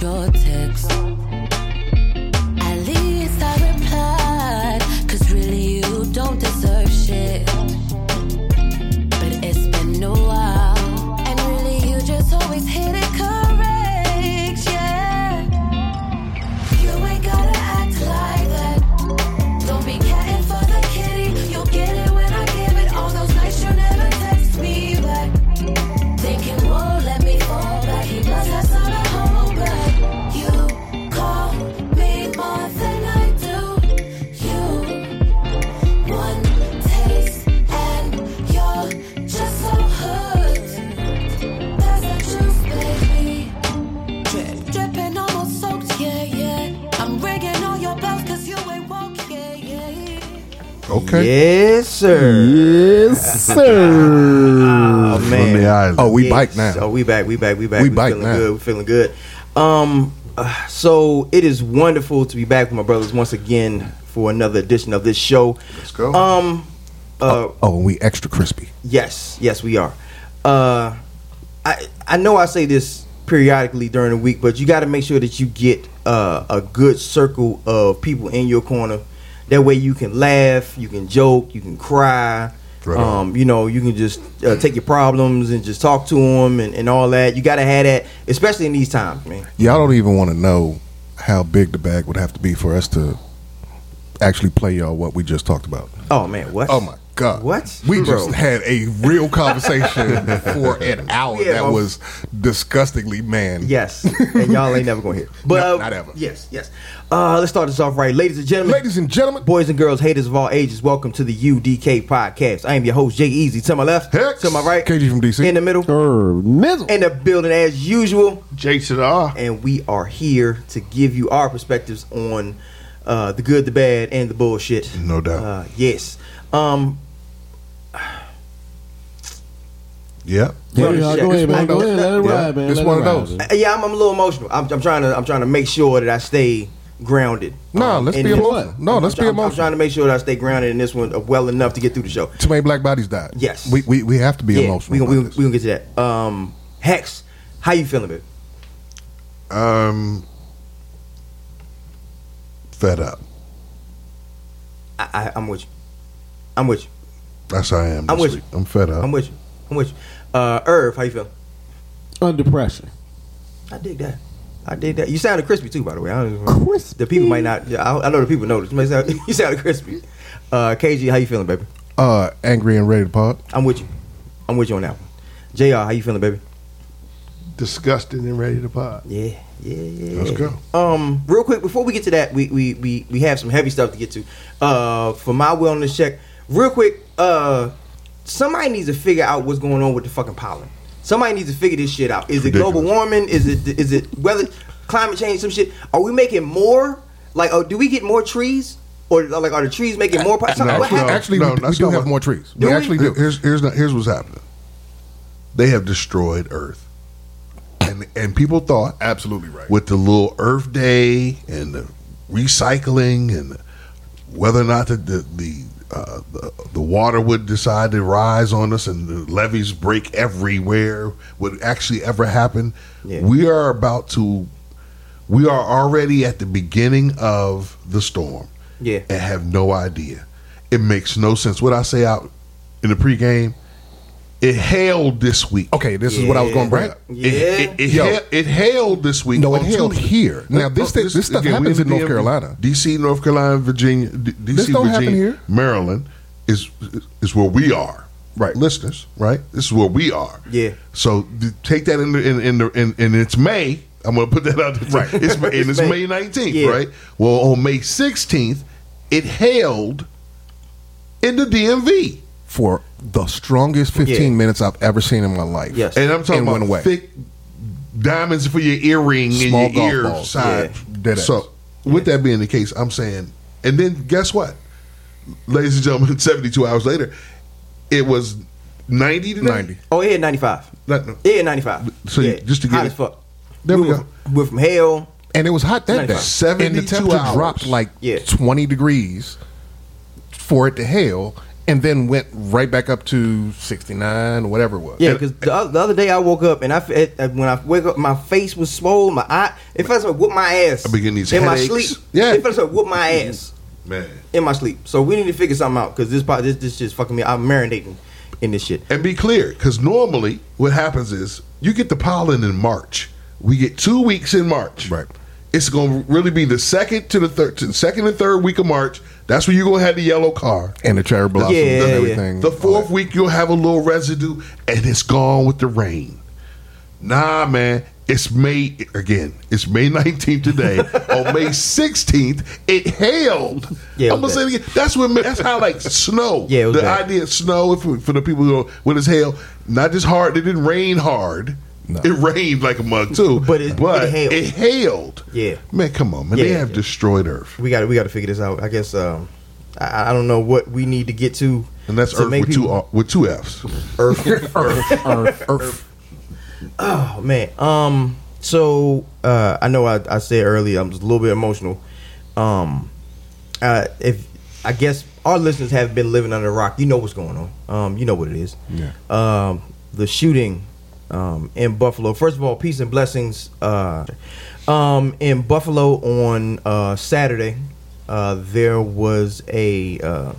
your text. Sir. Yes, sir. Oh From man. the island. Oh, we Yes. bike now. Oh, we back. We back. We back. We We, bike feeling now. good. We feeling good. Um, uh, so it is wonderful to be back with my brothers once again for another edition of this show. Let's go. Um, uh, Oh, and we extra crispy. yes, yes, we are. Uh, I I know I say this periodically during the week, but you got to make sure that you get uh, a good circle of people in your corner. That way, you can laugh, you can joke, you can cry. Right um, you know, you can just uh, take your problems and just talk to them and, and all that. You got to have that, especially in these times, man. Y'all don't even want to know how big the bag would have to be for us to actually play y'all what we just talked about. Oh man, what? Oh my god! What? We Bro. just had a real conversation for an hour Yeah, that bro. was disgustingly man. Yes, and y'all ain't never gonna hear. But No, uh, not ever. Yes, yes. Uh, let's start this off right, ladies and gentlemen. Ladies and gentlemen, Boys and girls, haters of all ages, welcome to the UDK podcast. I am your host, Jay Easy. To my left, Hex. to my right, KG from DC. in the middle, Er, middle. in the building as usual, J to the R. and we are here to give you our perspectives on uh, the good, the bad, and the bullshit. No doubt. Uh, yes. Um, Yep. Yeah, Brother y'all go ahead, man. Go ahead, let it yeah, ride, man. It's Let Uh, it one of those. man. yeah, I'm, I'm a little emotional. I'm, I'm trying to, I'm trying to make sure that I stay grounded. No, Um, let's be this- emotional. No, I'm- let's be I'm- I'm trying to make sure that I stay grounded in this one uh, well enough to get through the show. Too many black bodies died. Yes. we we, we have to be yeah, emotional. we gonna, we, gonna, we gonna get to that. Um, Hex, how you feeling, baby? Um, fed up. I, I, I'm with you. I'm with you. That's how I am. I'm with week. I'm fed up. I'm with you. I'm with you. Uh, Irv, how you feeling? Under pressure. I dig that. I dig that. You sounded crispy too, by the way. I don't even, Crispy. The people might not. yeah, I, I know the people noticed. You, may sound, you sounded crispy. Uh, KG, how you feeling, baby? uh, angry and ready to pop. I'm with you. I'm with you on that one. Jr, how you feeling, baby? Disgusted and ready to pop. Yeah, yeah, yeah. Let's go. Um, real quick before we get to that, we we we, we have some heavy stuff to get to. Uh, for my wellness check, real quick. Uh, somebody needs to figure out what's going on with the fucking pollen. Somebody needs to figure this shit out. Is it global warming? Is it is it weather, climate change? Some shit. Are we making more? Like, oh, do we get more trees? Or like, are the trees making more? po- something- no, what no. Actually, no, we, we that's do not have what- more trees. Do we we? actually do. Here's here's not, here's what's happening. They have destroyed Earth, and and people thought Absolutely right. with the little Earth Day and the recycling and whether or not the the the, uh, the the water would decide to rise on us and the levees break everywhere would actually ever happen. Yeah. We are about to. We are already at the beginning of the storm Yeah. and have no idea. It makes no sense. What I say out in the pregame, it hailed this week. Okay, this is what I was going to bring up. Yeah. It, it, it, Yo. hail- it hailed this week. No, it on hailed Tuesday. here. Now, this thing- this stuff we happens in North DMV, Carolina. D.C., North Carolina, Virginia, D- D.C., don't happen Virginia, here. Maryland is is where we are. Right. listeners. Right, this is where we are. Yeah. So th- take that in the, in in, the, in in it's May. I'm going to put that out there. Right. It's, May- and it's May. May 19th. Yeah. Right. Well, on May 16th, it hailed in the DMV. For the strongest 15 Yeah. minutes I've ever seen in my life. Yes. And I'm talking And went about away. thick diamonds for your earring Small and your golf ear balls. side. Yeah. So, with that being the case, I'm saying, and then guess what, ladies and gentlemen, 72 hours later, it was 90 to 90. Oh, it hit 95. Not- no. It 95. So you- just to get hot it- as fuck. There we went go. From, went from hell. And it was hot that day. 95. And the temperature hours. dropped like Yeah. 20 degrees for it to hail. And then went right back up to 69, whatever it was. Yeah, because the, the other day I woke up and I fe- uh, when I wake up, my face was swollen. My eye, it felt like whoop my ass. I be getting these in headaches. my sleep. Yeah. it felt like whoop my ass Man. in my sleep. So we need to figure something out because this part, this this just fucking me. I'm marinating in this shit. And be clear, because normally what happens is you get the pollen in March. We get two weeks in March. Right. It's going to really be the second to the third, to the second and third week of March. That's when you're going to have the yellow car. And the cherry blossoms Yeah, and yeah. everything. The fourth week you'll have a little residue, and it's gone with the rain. Nah, man. It's May again. It's May 19th today. On May 16th, it hailed. Yeah, I'm gonna say it again. That's what. That's how like snow. Yeah, the bad. idea of snow for, for the people who don't, when it's hail, not just hard. It didn't rain hard. No. It rained like a mug too. But it- it hailed. It hailed. Yeah. Man, come on, man. they have yeah. destroyed Earth, We got to we got to figure this out. I guess um, I, I don't know what we need to get to, and that's to Earth make with two people- R- with two F's. Earth. Earth. Earth. Oh man. Um. So uh, I know I, I said earlier I'm just a little bit emotional. Um. Uh. If I guess our listeners have been living under a rock, you know what's going on. Um. You know what it is. Yeah. Um. The shooting. Um. In Buffalo. First of all, peace and blessings. Uh. Um. In Buffalo on uh Saturday, uh, there was a uh.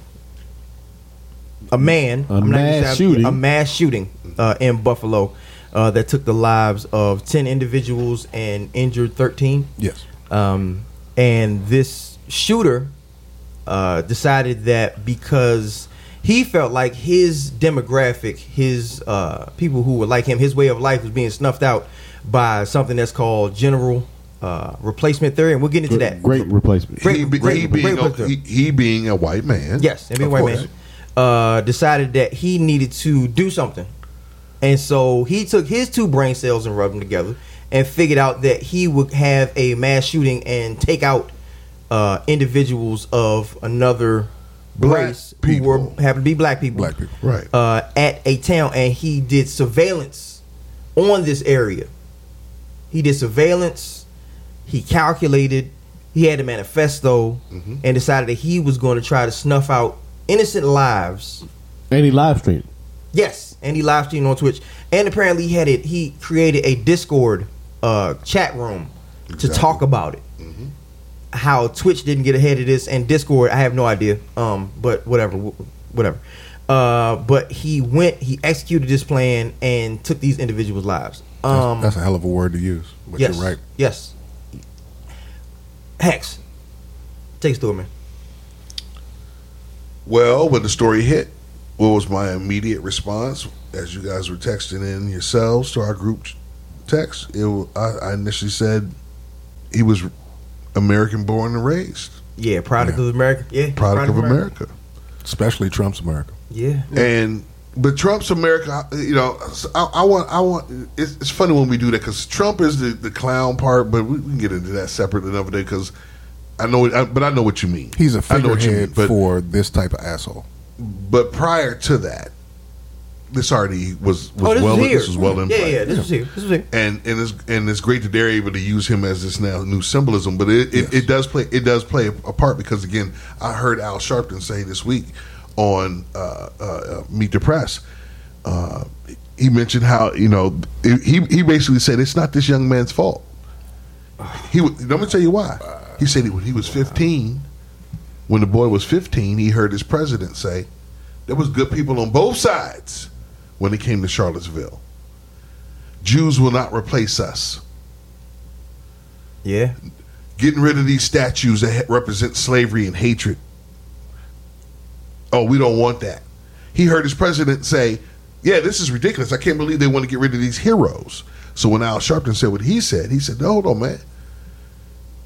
A man, A mass shooting. a mass shooting uh, in Buffalo uh, that took the lives of 10 individuals and injured 13. Yes. Um, and this shooter uh, decided that because he felt like his demographic, his uh, people who were like him, his way of life was being snuffed out by something that's called general uh, replacement theory. And we'll get into that. Great replacement. Great- he, be- great- he great being a, he, he being a white man. Yes, and being of white course. man uh, decided that he needed to do something, and so he took his two brain cells and rubbed them together, and figured out that he would have a mass shooting and take out uh, individuals of another Black race who were people. happened to be black people, Black people. Right. uh, at a town, and he did surveillance on this area. He did surveillance. He calculated. He had a manifesto, Mm-hmm. and decided that he was going to try to snuff out innocent lives. And he live streamed. Yes, and he live streamed on Twitch, and apparently he had it. He created a Discord uh, chat room to talk about it. How Twitch didn't get ahead of this, and Discord, I have no idea. Um, but whatever, whatever. Uh, but he went, he executed this plan and took these individuals' lives. Um, that's a hell of a word to use. But yes, you're right. Yes. Hex, take us through it, man. Well, when the story hit, what was my immediate response? As you guys were texting in yourselves to our group text, it, wa- I, I initially said he was American born and raised, Yeah, product Yeah. of America. Yeah, product of America. Especially Trump's America. Yeah, And but Trump's America, you know, I, I want, I want. It's, it's funny when we do that because Trump is the, the clown part, but we, we can get into that separate another day because I know, it, I, but I know what you mean. He's a I know what you figurehead mean, but for this type of asshole. but prior to that, this already was was oh, this well. was. This was well in yeah, play. yeah, this was here. This was here. and and it's and it's great that they're able to use him as this now new symbolism. But it, it, Yes. it does play it does play a part because again, I heard Al Sharpton say this week on uh, uh, uh, Meet the Press. Uh, he mentioned how you know he he basically said it's not this young man's fault. He let me tell you why. He said he, when he was fifteen, when the boy was fifteen, he heard his president say there was good people on both sides when it came to Charlottesville. Jews will not replace us. Yeah, Getting rid of these statues that represent slavery and hatred. Oh, we don't want that. He heard his president say, Yeah, this is ridiculous. I can't believe they want to get rid of these heroes. So when Al Sharpton said what he said, he said, No, hold on, man.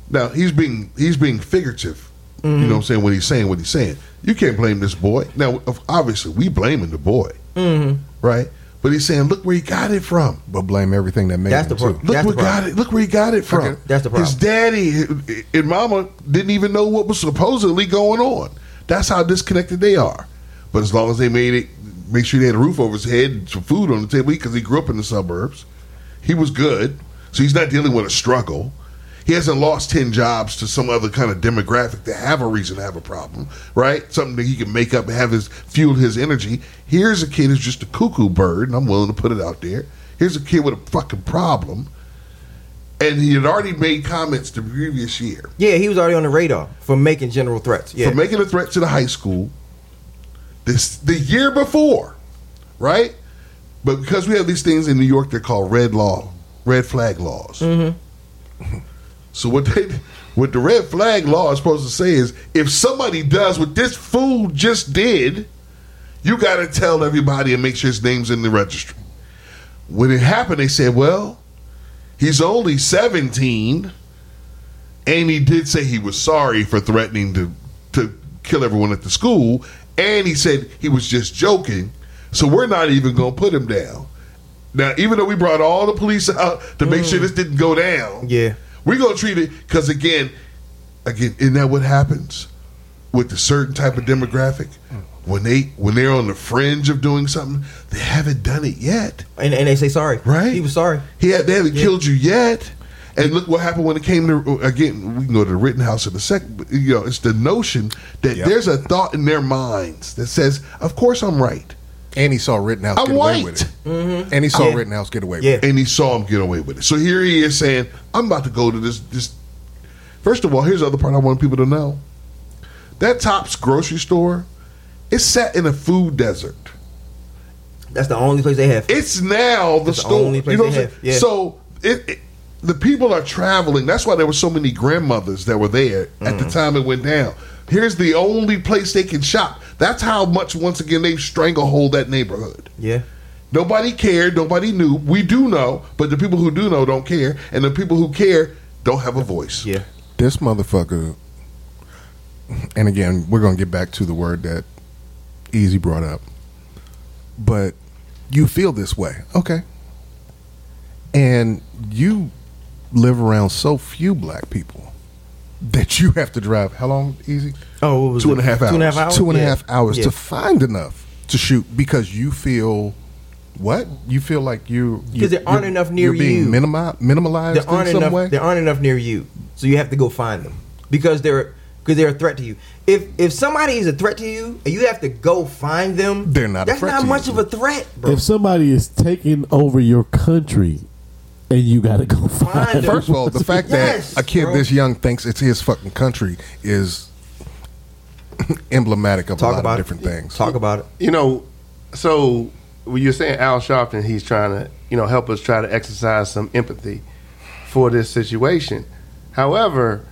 Now he's being he's being figurative. You know mm-hmm. what I'm saying? When he's saying what he's saying. You can't blame this boy. Now, obviously, we blaming the boy. Mm-hmm. Right? But he's saying, look where he got it from. But blame everything that made That's him the pro- too. Look That's where the got it. Look where he got it from. Okay. That's the problem. His daddy and mama didn't even know what was supposedly going on. That's how disconnected they are. But as long as they made it, make sure they had a roof over his head, and some food on the table, because he grew up in the suburbs, he was good. So he's not dealing with a struggle. He hasn't lost 10 jobs to some other kind of demographic that have a reason to have a problem, right? Something that he can make up and have his fuel his energy. Here's a kid who's just a cuckoo bird, and I'm willing to put it out there. Here's a kid with a fucking problem. And he had already made comments the previous year Yeah, he was already on the radar for making general threats. Yeah, for making a threat to the high school this the year before, right? But because we have these things in New York, they're called red law, red flag laws. Mm-hmm. So what they what the red flag law is supposed to say is if somebody does what this fool just did, you got to tell everybody and make sure his name's in the registry. When it happened, they said, "Well, he's only 17." and he did say he was sorry for threatening to to kill everyone at the school, and he said he was just joking. So we're not even going to put him down. Now, even though we brought all the police out to make sure mm. this didn't go down, Yeah. We're going to treat it because again, again, isn't that what happens with a certain type of demographic? When they when they're on the fringe of doing something, they haven't done it yet. and, and they say sorry. Right. He was sorry. He had, they haven't killed you yet. And look what happened when it came to uh, again. We can go to the Rittenhouse in a second. But, you know, it's the notion that Yep. there's a thought in their minds that says, "Of course I'm right," And he saw Rittenhouse I'm get away white. with it. And he saw Yeah. Rittenhouse get away Yeah. with it. and he saw him get away with it. So here he is saying, "I'm about to go to this." This first of all, here's the other part I want people to know: that Tops grocery store is set in a food desert. That's the only place they have. It's now the That's the store. only place you know they what I'm have, saying? yeah. So it, it- the people are traveling. That's why there were so many grandmothers that were there at Mm. the time it went down. Here's the only place they can shop. That's how much once again they stranglehold that neighborhood. yeah. Nobody cared. Nobody knew. We do know, but the people who do know don't care, and the people who care don't have a voice. Yeah. This motherfucker, and again, we're going to get back to the word that Easy brought up, but you feel this way. Okay. And you live around so few black people that you have to drive how long, Easy? Oh, what was Two it? and a half Two and a half hours. hours. two and a Yeah. half hours Yeah. to find enough to shoot because you feel what you feel like you because there aren't enough near you're being you. minimi- minimalized there aren't in some enough. way. There aren't enough near you, so you have to go find them because they're because they're a threat to you. If if somebody is a threat to you and you have to go find them, They're not a That's threat not to much you. of a threat, bro. If somebody is taking over your country and you got to go find Find them. them. First of all, the fact Yes, that a kid bro. this young thinks it's his fucking country is emblematic of a Talk lot about of it. different things. Talk about it. you know, so when you're saying Al Sharpton, he's trying to, you know, help us try to exercise some empathy for this situation. However,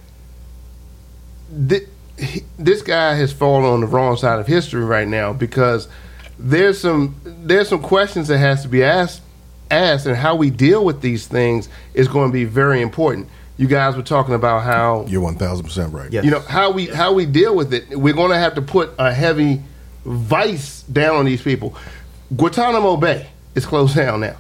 thi- he- this guy has fallen on the wrong side of history right now because there's some there's some questions that has to be asked asked and how we deal with these things is going to be very important. You guys were talking about how You're one thousand percent right. Yeah. you know how we how we deal with it. We're going to have to put a heavy vice down on these people. Guantanamo Bay is closed down now.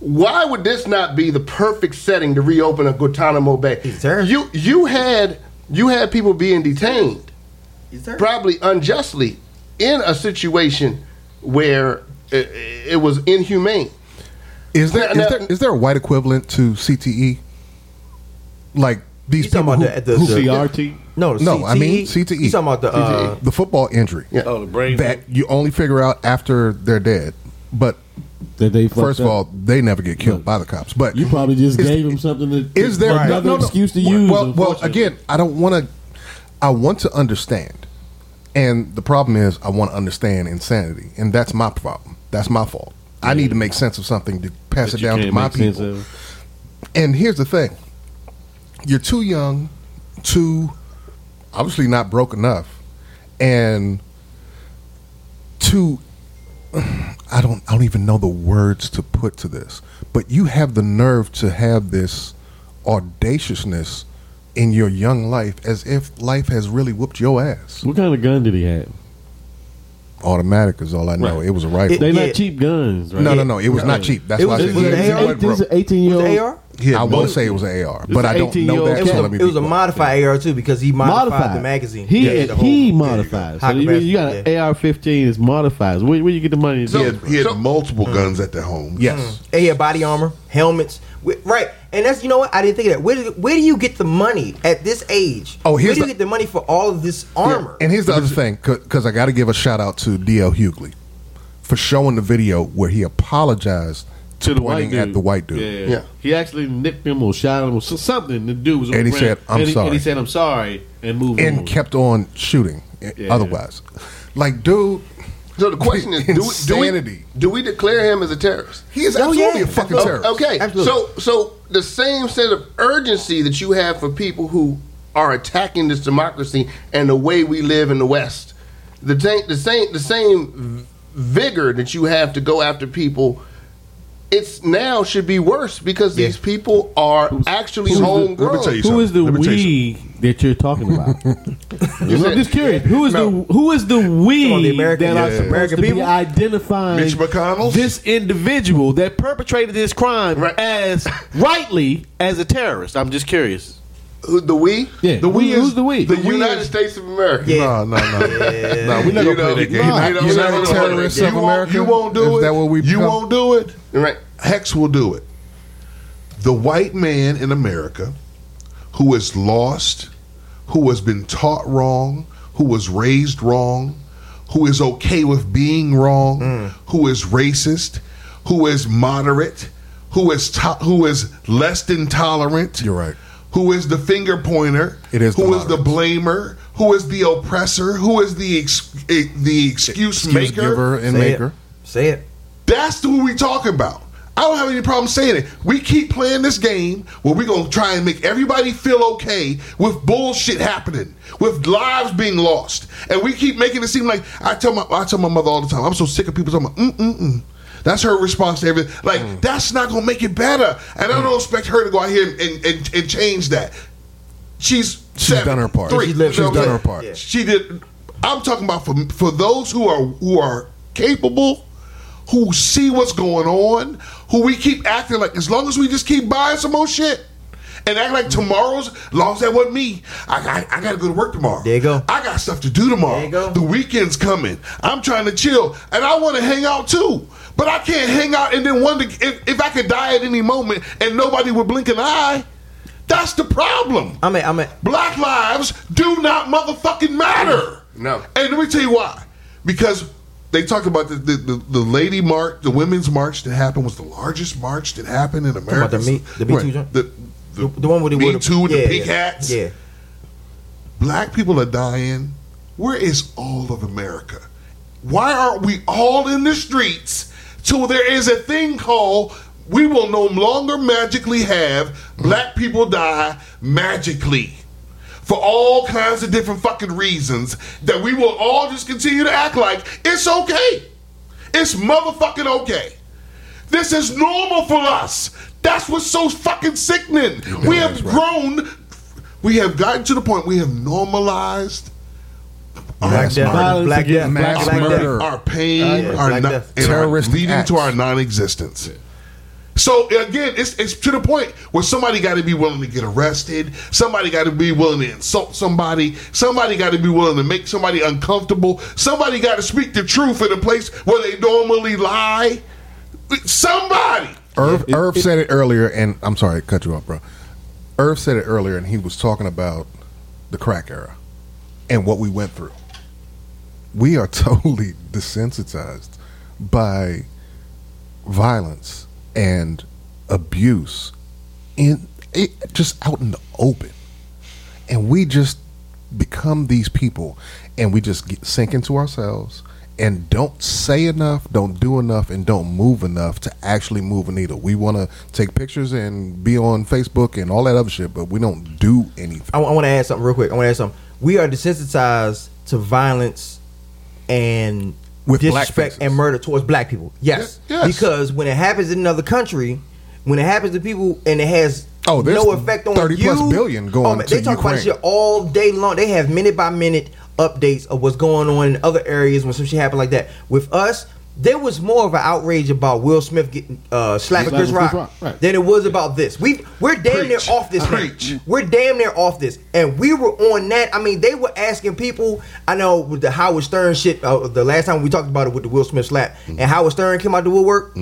Why would this not be the perfect setting to reopen a Guantanamo Bay? He's a. You you had you had people being detained probably unjustly in a situation where it, it was inhumane. Is there, is Now- there is there a white equivalent to CTE? Like these You talking people about who, the, the, the CRT. No, the No, I mean CTE. You talking about the uh, the football injury Yeah. Oh, the brain that you only figure out after they're dead. But that they first of up. all, they never get killed Look, by the cops. But you probably just is- gave him something to Is there another no, no. excuse to Well, use? Well, well, again, I don't want to. I want to understand, and the problem is I want to understand insanity, and that's my problem. That's my fault. I need to make sense of something to pass That it you down to can't my make sense people. of. And here's the thing: you're too young, too obviously not broke enough, and too. I don't. I don't even know the words to put to this, but you have the nerve to have this audaciousness in your young life, as if life has really whooped your ass. What kind of gun did he have? Automatic is all I know. Right. It was a rifle. They Yeah. not cheap guns, right? no, no, no. It was not cheap. That's It why was- I said was he an was- AR? he wasn't This is an 18 year old. it AR? He I want to say it was an AR, but I don't know that. It was, so a, let me it was a quiet. modified AR too because he modified, Modified the magazine. He Yeah, the whole- he yeah. modifies. So you, you got an yeah. AR-15 is modified. Where, where you get the money? To He had, he had So- multiple mm. guns at the home. Yes. And he had body armor, helmets, right? And that's you know what I didn't think of that. Where do, where do you get the money at this age? Oh, where here's do you the- get the money for all of this armor? And here's the other thing, because I got to give a shout out to DL Hughley for showing the video where he apologized to, to the white dude. at the white dude. Yeah. Yeah. He actually nicked him or shot him or something. The dude was on And the he ground. said, "I'm and he, sorry." And he said, I'm sorry, and moved And on. kept on shooting. Eh, yeah. Otherwise, like, dude, So the question is, do, we- do we do we declare him as a terrorist? he is Oh, absolutely yeah. a fucking Oh, terrorist. Okay, Absolutely. so so the same sense of urgency that you have for people who are attacking this democracy and the way we live in the West, the same the same the same vigor that you have to go after people. It's now should be worse because these people are actually who's the- homegrown. let me tell you Who is the Let me tell you we that you're talking about? I'm said- just curious. Who is No. the who is the we Come on, the American- that are yeah. supposed American to be people? identifying Mitch McConnell? this individual that perpetrated this crime Right. as rightly as a terrorist? I'm just curious. Who, the we? Yeah, The who- we is- who's the we? The we United is- States of America. Yeah. No, no, no, no. We're not You gonna know, play that game. no, You no, know, no, United no, no, Terrorists of America. You won't do Is it. that what we You become? won't do it. Right. Hex will do it. The white man in America who is lost, who has been taught wrong, who was raised wrong, who is okay with being wrong, mm. who is racist, who is moderate, who is to- who is less intolerant. You're right. Who is the finger pointer? It is the Who is the blamer? Who is the oppressor? Who is the ex- eh, the excuse, Excuse maker? giver and Say maker. it. Say it. That's who we talking about. I don't have any problem saying it. We keep playing this game where we're gonna try and make everybody feel okay with bullshit happening, with lives being lost, and we keep making it seem like I tell my I tell my mother all the time. I'm so sick of people talking about mm mm mm. That's her response to everything. Like Mm. that's not gonna make it better, and I don't expect her to go out here and, and, and change that. She's She's seven, done her part. three, She's you know she's done her part. Yeah. She did. I'm talking about for for those who are who are capable, who see what's going on, who we keep acting like as long as we just keep buying some more shit. And act like tomorrow's, as long as that wasn't me, I got, I got to go to work tomorrow. There you go. I got stuff to do tomorrow. There you go. The weekend's coming. I'm trying to chill, and I want to hang out too. But I can't hang out and then wonder if, if I could die at any moment and nobody would blink an eye. That's the problem. I'm at, I'm at, Black lives do not motherfucking matter. No. And let me tell you why. Because they talked about the, the, the, the lady march, the women's march that happened was the largest march that happened in America. the Me- the Me Too joint? The, the, the, the one with the Me with the- Too with yeah, the pink yeah, hats. Yeah. Black people are dying. Where is all of America? Why aren't we all in the streets till there is a thing called we will no longer magically have black people die magically for all kinds of different fucking reasons that we will all just continue to act like it's okay. It's motherfucking okay. This is normal for us. That's what's so fucking sickening. we have right. grown. We have gotten to the point we have normalized Black death. Violence Black death. mass Black murder. death. our pain, Uh, our, Black non- Death. and leading acts. to our non-existence. So again, it's it's to the point where somebody got to be willing to get arrested. Somebody got to be willing to insult somebody. Somebody got to be willing to make somebody uncomfortable. Somebody got to speak the truth in a place where they normally lie. Somebody. Irv, Irv said it earlier, and I'm sorry to cut you off, bro. Irv said it earlier, and he was talking about the crack era and what we went through. We are totally desensitized by violence and abuse in it, just out in the open, and we just become these people, and we just get, sink into ourselves. And don't say enough, don't do enough, and don't move enough to actually move a needle. We want to take pictures and be on Facebook and all that other shit, but we don't do anything. I, want to add something real quick. I want to add something. We are desensitized to violence and With disrespect and murder towards black people. Yes. Ye- yes. Because when it happens in another country, when it happens to people and it has Oh, no effect on 30 you, plus billion going oh, to They talk about Ukraine. shit all day long. They have minute by minute updates of what's going on in other areas when some shit happen like that. With us, there was more of an outrage about Will Smith getting uh, slapped Slapping Chris Chris Rock, Rock, right. than it was about this. We we're damn Preach. near off this. Preach. We're damn near off this, and we were on that. I mean, they were asking people. I know with the Howard Stern shit. Uh, the last time we talked about it with the Will Smith slap, and Howard Stern came out to woodwork.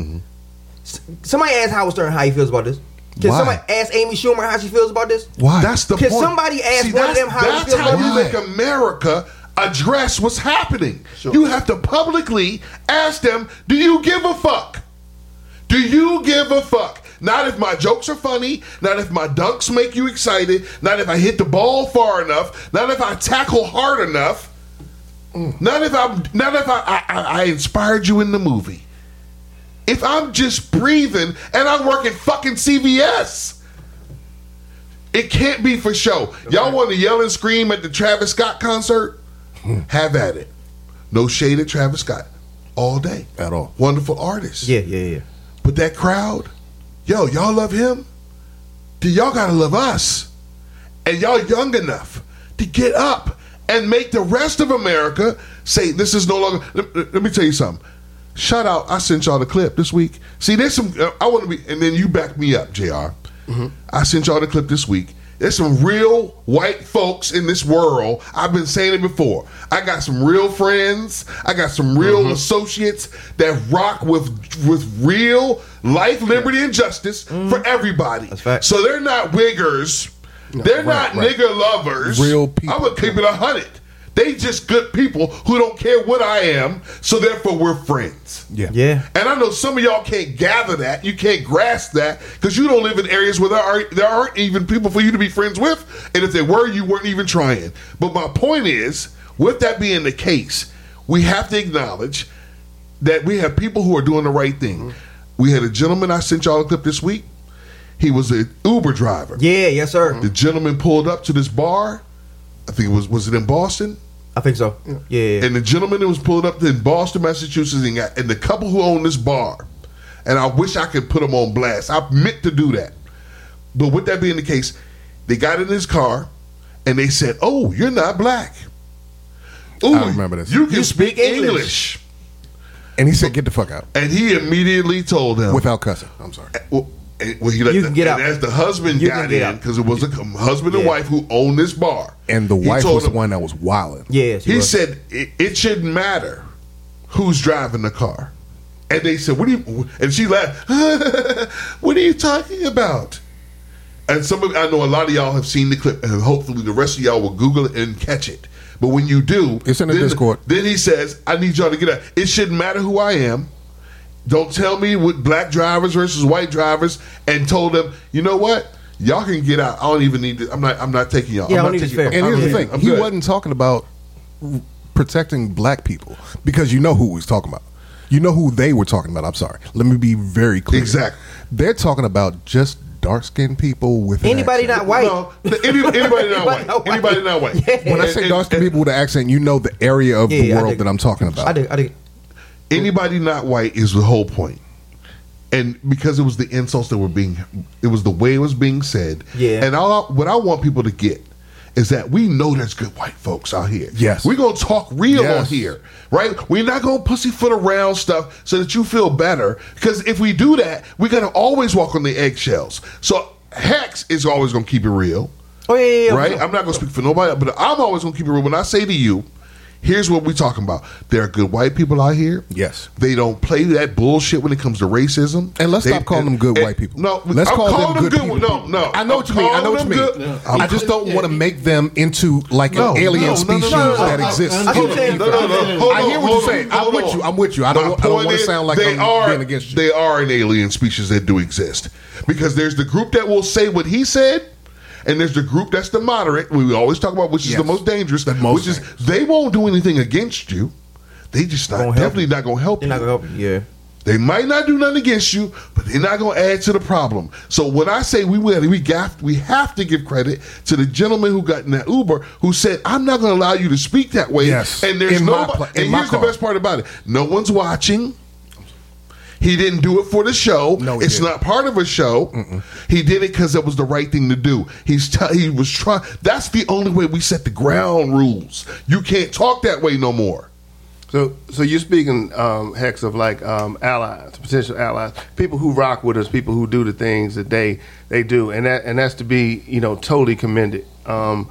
S- Somebody asked Howard Stern how he feels about this. Can Why? somebody ask Amy Schumer how she feels about this? Why? That's the Can point. somebody ask See, one of them how they That's how about you make America address what's happening. You have to publicly ask them, "Do you give a fuck? Do you give a fuck?" Not if my jokes are funny, not if my dunks make you excited, not if I hit the ball far enough, not if I tackle hard enough, mm. not if I'm not if I, I, I, I inspired you in the movie. If I'm just breathing and I work at fucking CVS. It can't be for show. Y'all want to yell and scream at the Travis Scott concert? Have at it. No shade at Travis Scott. All day. At all. Wonderful artist. Yeah, yeah, yeah. But that crowd, yo, y'all love him? Then y'all gotta love us. And y'all young enough to get up and make the rest of America say this is no longer. Let, let me tell you something. Shout out! I sent y'all the clip this week. See, there's some. uh, I want to be, and then you back me up, jr I sent y'all the clip this week. There's some real white folks in this world. I've been saying it before. I got some real friends. I got some real mm-hmm. associates that rock with with real life, liberty, and justice for mm-hmm. everybody. So they're not wiggers. they're not right. nigger lovers. Real people. I'm gonna keep it a hundred. They just good people who don't care what I am. So therefore, we're friends. Yeah. Yeah. And I know some of y'all can't gather that. You can't grasp that because you don't live in areas where there aren't, there aren't even people for you to be friends with. And if there were, you weren't even trying. But my point is, with that being the case, we have to acknowledge that we have people who are doing the right thing. Mm-hmm. We had a gentleman I sent y'all a clip this week. He was an Uber driver. Yeah, yes, sir. The gentleman pulled up to this bar. I think it was was it in Boston? I think so. Yeah, yeah. And the gentleman that was pulled up in Boston, Massachusetts, and, got, and the couple who own this bar, and I wish I could put them on blast. I meant to do that. But with that being the case, they got in his car and they said, Oh, you're not black. Ooh, I remember this. You can You speak, speak English." English. And he said, "Get the fuck out," And he immediately told him without cussing. I'm sorry. Uh, well, and- well, he let You the, can get and out. As the husband You got in because it was a com- husband and Yeah. wife who owned this bar, And the wife told was the one that was wilding. yes, He was. said it, it shouldn't matter who's driving the car. And they said, "What do you?" And she laughed. what are you talking about? And some of I know a lot of y'all have seen the clip, and hopefully the rest of y'all will Google it and catch it. But when you do, It's in the then, Discord. Then he says, "I need y'all to get out. It shouldn't matter who I am. Don't tell me what black drivers versus white drivers." And told them, "You know what? Y'all can get out. I don't even need to. I'm not. I'm not taking y'all. Yeah, I I'm don't not need taking- fare. And I'm here's the thing: I'm he good. wasn't talking about protecting black people because you know who he's talking about. You know who they were talking about. I'm sorry. Let me be very clear. Exactly. They're talking about just dark skinned people with an Anybody accent. not white. No, any, anybody not white. not white. Anybody not white. When I say dark skinned people with an accent, you know the area of Yeah, the yeah, world that I'm talking about. I did. I did. Anybody not white is the whole point. And because it was the insults that were being, it was the way it was being said. Yeah. And all, what I want people to get is that we know there's good white folks out here. Yes. We're gonna talk real Yes. on here, right? We're not gonna pussyfoot around stuff so that you feel better. Because if we do that, we're gonna always walk on the eggshells. So Hex is always gonna keep it real. Oh yeah, yeah, yeah. right? I'm not gonna speak for nobody, but I'm always gonna keep it real. When I say to you, here's what we're talking about. There are good white people out here. Yes. They don't play that bullshit when it comes to racism. And let's They- stop calling them good and- white people. No, let's I'm call them good, people. No, no. I know I'm what you mean. I know what you mean. good- I just don't want to make them into like No, an alien no, no, no, species no, no, that no. exists. I- I- Hold on, no, no, no. Hold I hear what you're saying. I'm with you. I'm with you. I don't. I don't want to sound like they I'm being against you. They are an alien species that do exist because there's the group that will say what he said. And there's the group that's the moderate. We always talk about which is Yes. the most dangerous. The most which is they won't do anything against you. They just not definitely not gonna help They're you. not gonna help you. Yeah. They might not do nothing against you, but they're not going to add to the problem. So when I say we will, we have, we have to give credit to the gentleman who got in that Uber who said, "I'm not going to allow you to speak that way." Yes. And there's no. and here's the best part about it: no one's watching. He didn't do it for the show. No, it's didn't. not part of a show. He did it because it was the right thing to do. He's t- he was trying. That's the only way we set the ground rules. You can't talk that way no more. So, so you're speaking, um, Hex, of like um, allies, potential allies, people who rock with us, people who do the things that they they do, and that and that's to be you know totally commended. Um,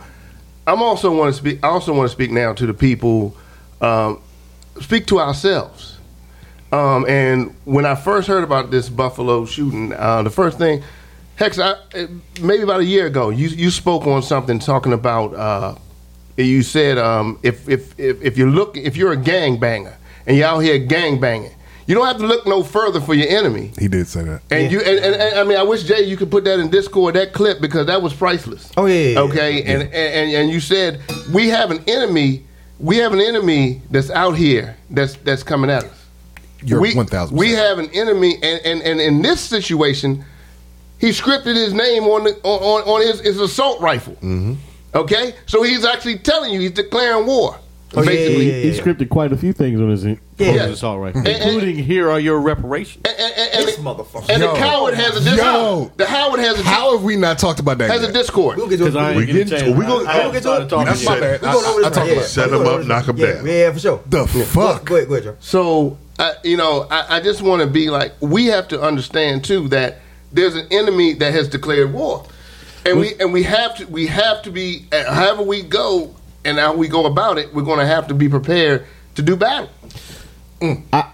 I'm also want to speak. I also want to speak now to the people. Um, speak to ourselves. Um, and when I first heard about this Buffalo shooting, uh, the first thing, Hex, I, uh, maybe about a year ago, you you spoke on something talking about. Uh, you said um, if, if if if you look if you're a gang banger and you're out here gang banging, you don't have to look no further for your enemy. He did say that. And you and, and, and I mean, I wish Jay you could put that in Discord that clip because that was priceless. Oh, yeah, yeah, yeah. Okay, and, and and you said we have an enemy. We have an enemy that's out here that's that's coming at us. You're we, 1000%. We have an enemy, and, and, and in this situation, he scripted his name on the, on, on, his, his assault rifle. Mm-hmm. Okay, so he's actually telling you he's declaring war. Oh, yeah, basically, yeah, yeah, He scripted quite a few things on his, on Yeah. his assault rifle, And- and- including "Here are your reparations." And, and, and, This motherfucker. and Yo. the coward has a Yo. Discord. The Howard has a How have we not talked about that? has a? Discord. We'll get to Because it. We getting get- a chance. we gonna- I haven't we'll get to started it. That's my bad. We I- I this talked right, yeah. about. Set We him up, knock him down. Yeah, for sure. The fuck? Go ahead, go ahead, Joe. So, you know, I, I just want to be like, we have to understand too that there's an enemy that has declared war, and we and we have to we have to be uh, however we go and how we go about it, we're going to have to be prepared to do battle. Mm. I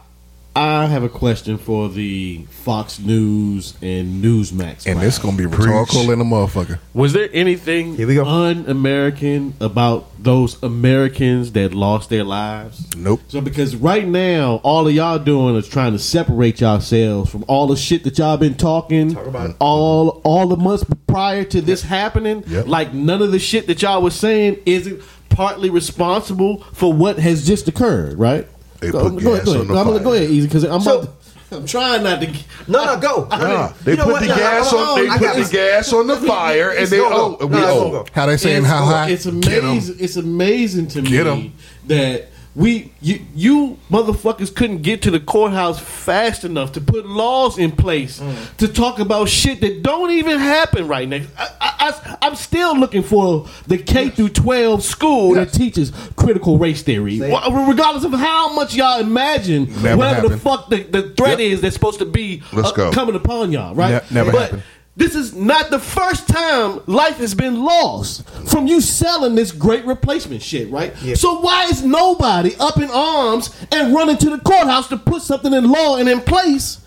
I have a question for the Fox News and Newsmax. And crowd. it's gonna be rhetorical in a motherfucker. Was there anything Here we go. un-American about those Americans that lost their lives? Nope. So because right now, all of y'all doing is trying to separate yourselves from all the shit that y'all been talking about it. all all the months prior to this happening. Yep. Like none of the shit that y'all was saying isn't partly responsible for what has just occurred, right? They go, put go ahead, go ahead. on the I'm gonna fire. go ahead, easy, because I'm So- about I'm trying not to. No, no, go. Nah, they put what? the No, no, gas hold on. They I put the this. gas on the fire, and they gonna oh, we No, oh. How they saying it's, how high? It's amazing. It's amazing to me that we you you motherfuckers couldn't get to the courthouse fast enough to put laws in place Mm. to talk about shit that don't even happen right now. I, I, I, am still looking for the K through 12 school that teaches critical race theory, regardless of how much y'all imagine Never whatever the fuck the, the threat is that's supposed to be Let's uh, go. coming upon y'all, right? Ne- never but happened. This is not the first time life has been lost from you selling this great replacement shit, right? Yeah. So why is nobody up in arms and running to the courthouse to put something in law and in place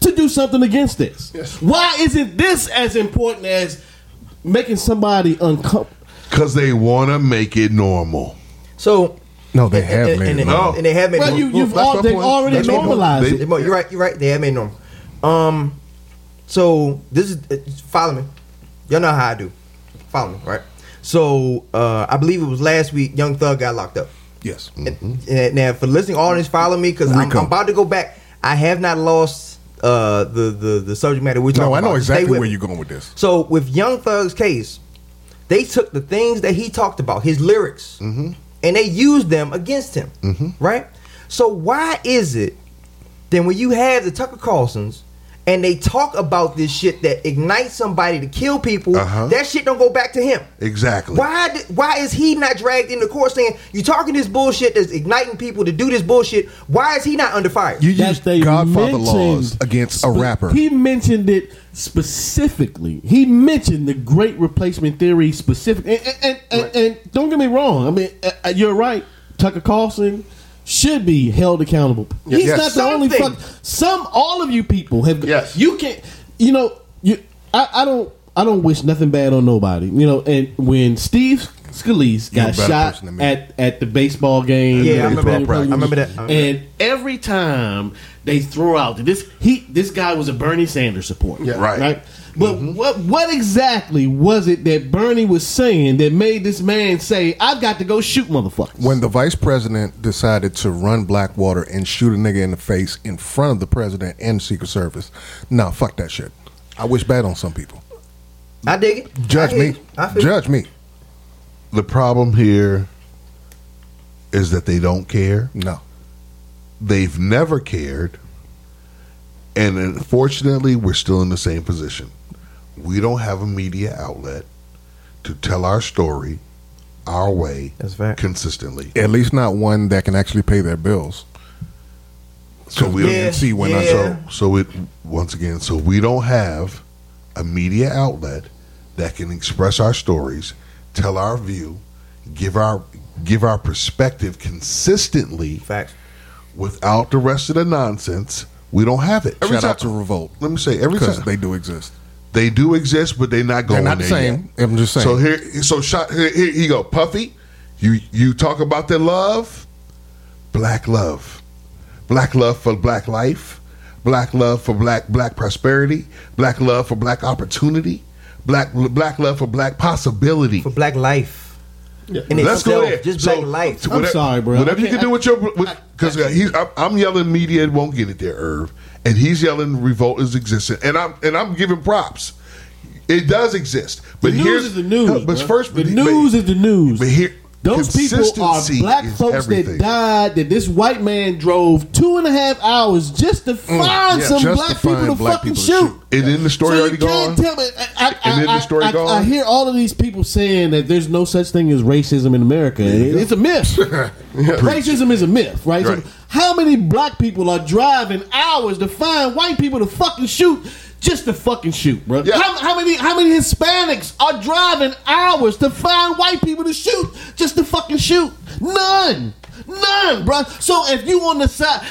to do something against this? Why isn't this as important as making somebody uncomfortable? Because they want to make it normal. So No, they have and, made and, it and, normal. and they have made Well, it you, normal. you've that's all, they've already That's normalized it. You're right. You're right. They have made normal. Um, so this is uh, follow me. Y'all know how I do. Follow me, right? So uh, I believe it was last week. Young Thug got locked up. yes. And now for listening, audience, follow me because I'm, I'm about to go back. I have not lost uh, the the the subject matter we're talking No, I know about. Exactly where you're going with this. So with Young Thug's case, they took the things that he talked about, his lyrics, and they used them against him. Right. So why is it then when you have the Tucker Carlsons and they talk about this shit that ignites somebody to kill people, Uh-huh. that shit don't go back to him? Exactly. Why? Why is he not dragged into court saying you talking this bullshit that's igniting people to do this bullshit? Why is he not under fire? You that use they Godfather laws against a rapper. He mentioned it specifically. He mentioned the great replacement theory specifically, And, and, and, and, and don't get me wrong. I mean, uh, uh, you're right. Tucker Carlson should be held accountable. He's Yes. not the only fuck. Some, all of you people have. Yes. You can't. You know. You. I, I don't. I don't wish nothing bad on nobody. You know. And when Steve Scalise got shot person than me. at at the baseball game, Yeah, I remember that. I remember that. I remember and every time they throw out this he this guy was a Bernie Sanders supporter, Yeah. Right. Right. But mm-hmm. what what exactly was it that Bernie was saying that made this man say, "I've got to go shoot motherfuckers"? When the vice president decided to run Blackwater and shoot a nigga in the face in front of the president and the Secret Service, nah, fuck that shit. I wish bad on some people. I dig it. Judge I me. you. I feel Judge me. The problem here is that they don't care. No. They've never cared. And unfortunately, we're still in the same position. We don't have a media outlet to tell our story our way That's fact. consistently. At least not one that can actually pay their bills. So we Yeah. don't see when yeah. I So, so it once again, so we don't have a media outlet that can express our stories, tell our view, give our give our perspective consistently Facts. without the rest of the nonsense. We don't have it. Every Shout out to Revolt. Let me say every Because time they do exist. They do exist, but they're not going They're not the there same. yet. I'm just saying. So here, so shot. Here, here you go, Puffy. You you talk about their love, black love, black love for black life, black love for black black prosperity, black love for black opportunity, black black love for black possibility. for black life. In Let's go there. Just So, black life. I'm sorry, bro. Whatever you can can't- do with your, because he's, I'm, I'm yelling media won't get it there, Irv, and he's yelling revolt is existing, and I'm and I'm giving props. It does exist, but the news here's is the news. But bruh. first, the but- news is the news. But here, Those people are black folks everything. that died. That this white man drove two and a half hours just to mm, find yeah, some black to people to black fucking people shoot. shoot. And then the story so already you can't gone. tell me. I, I, And then the story I, gone. I hear all of these people saying that there's no such thing as racism in America. It's a myth. racism is a myth, right? Right. So how many black people are driving hours to find white people to fucking shoot? Just to fucking shoot, bro. Yeah. How, how many how many Hispanics are driving hours to find white people to shoot just to fucking shoot? None, none, bro. So if you on the side,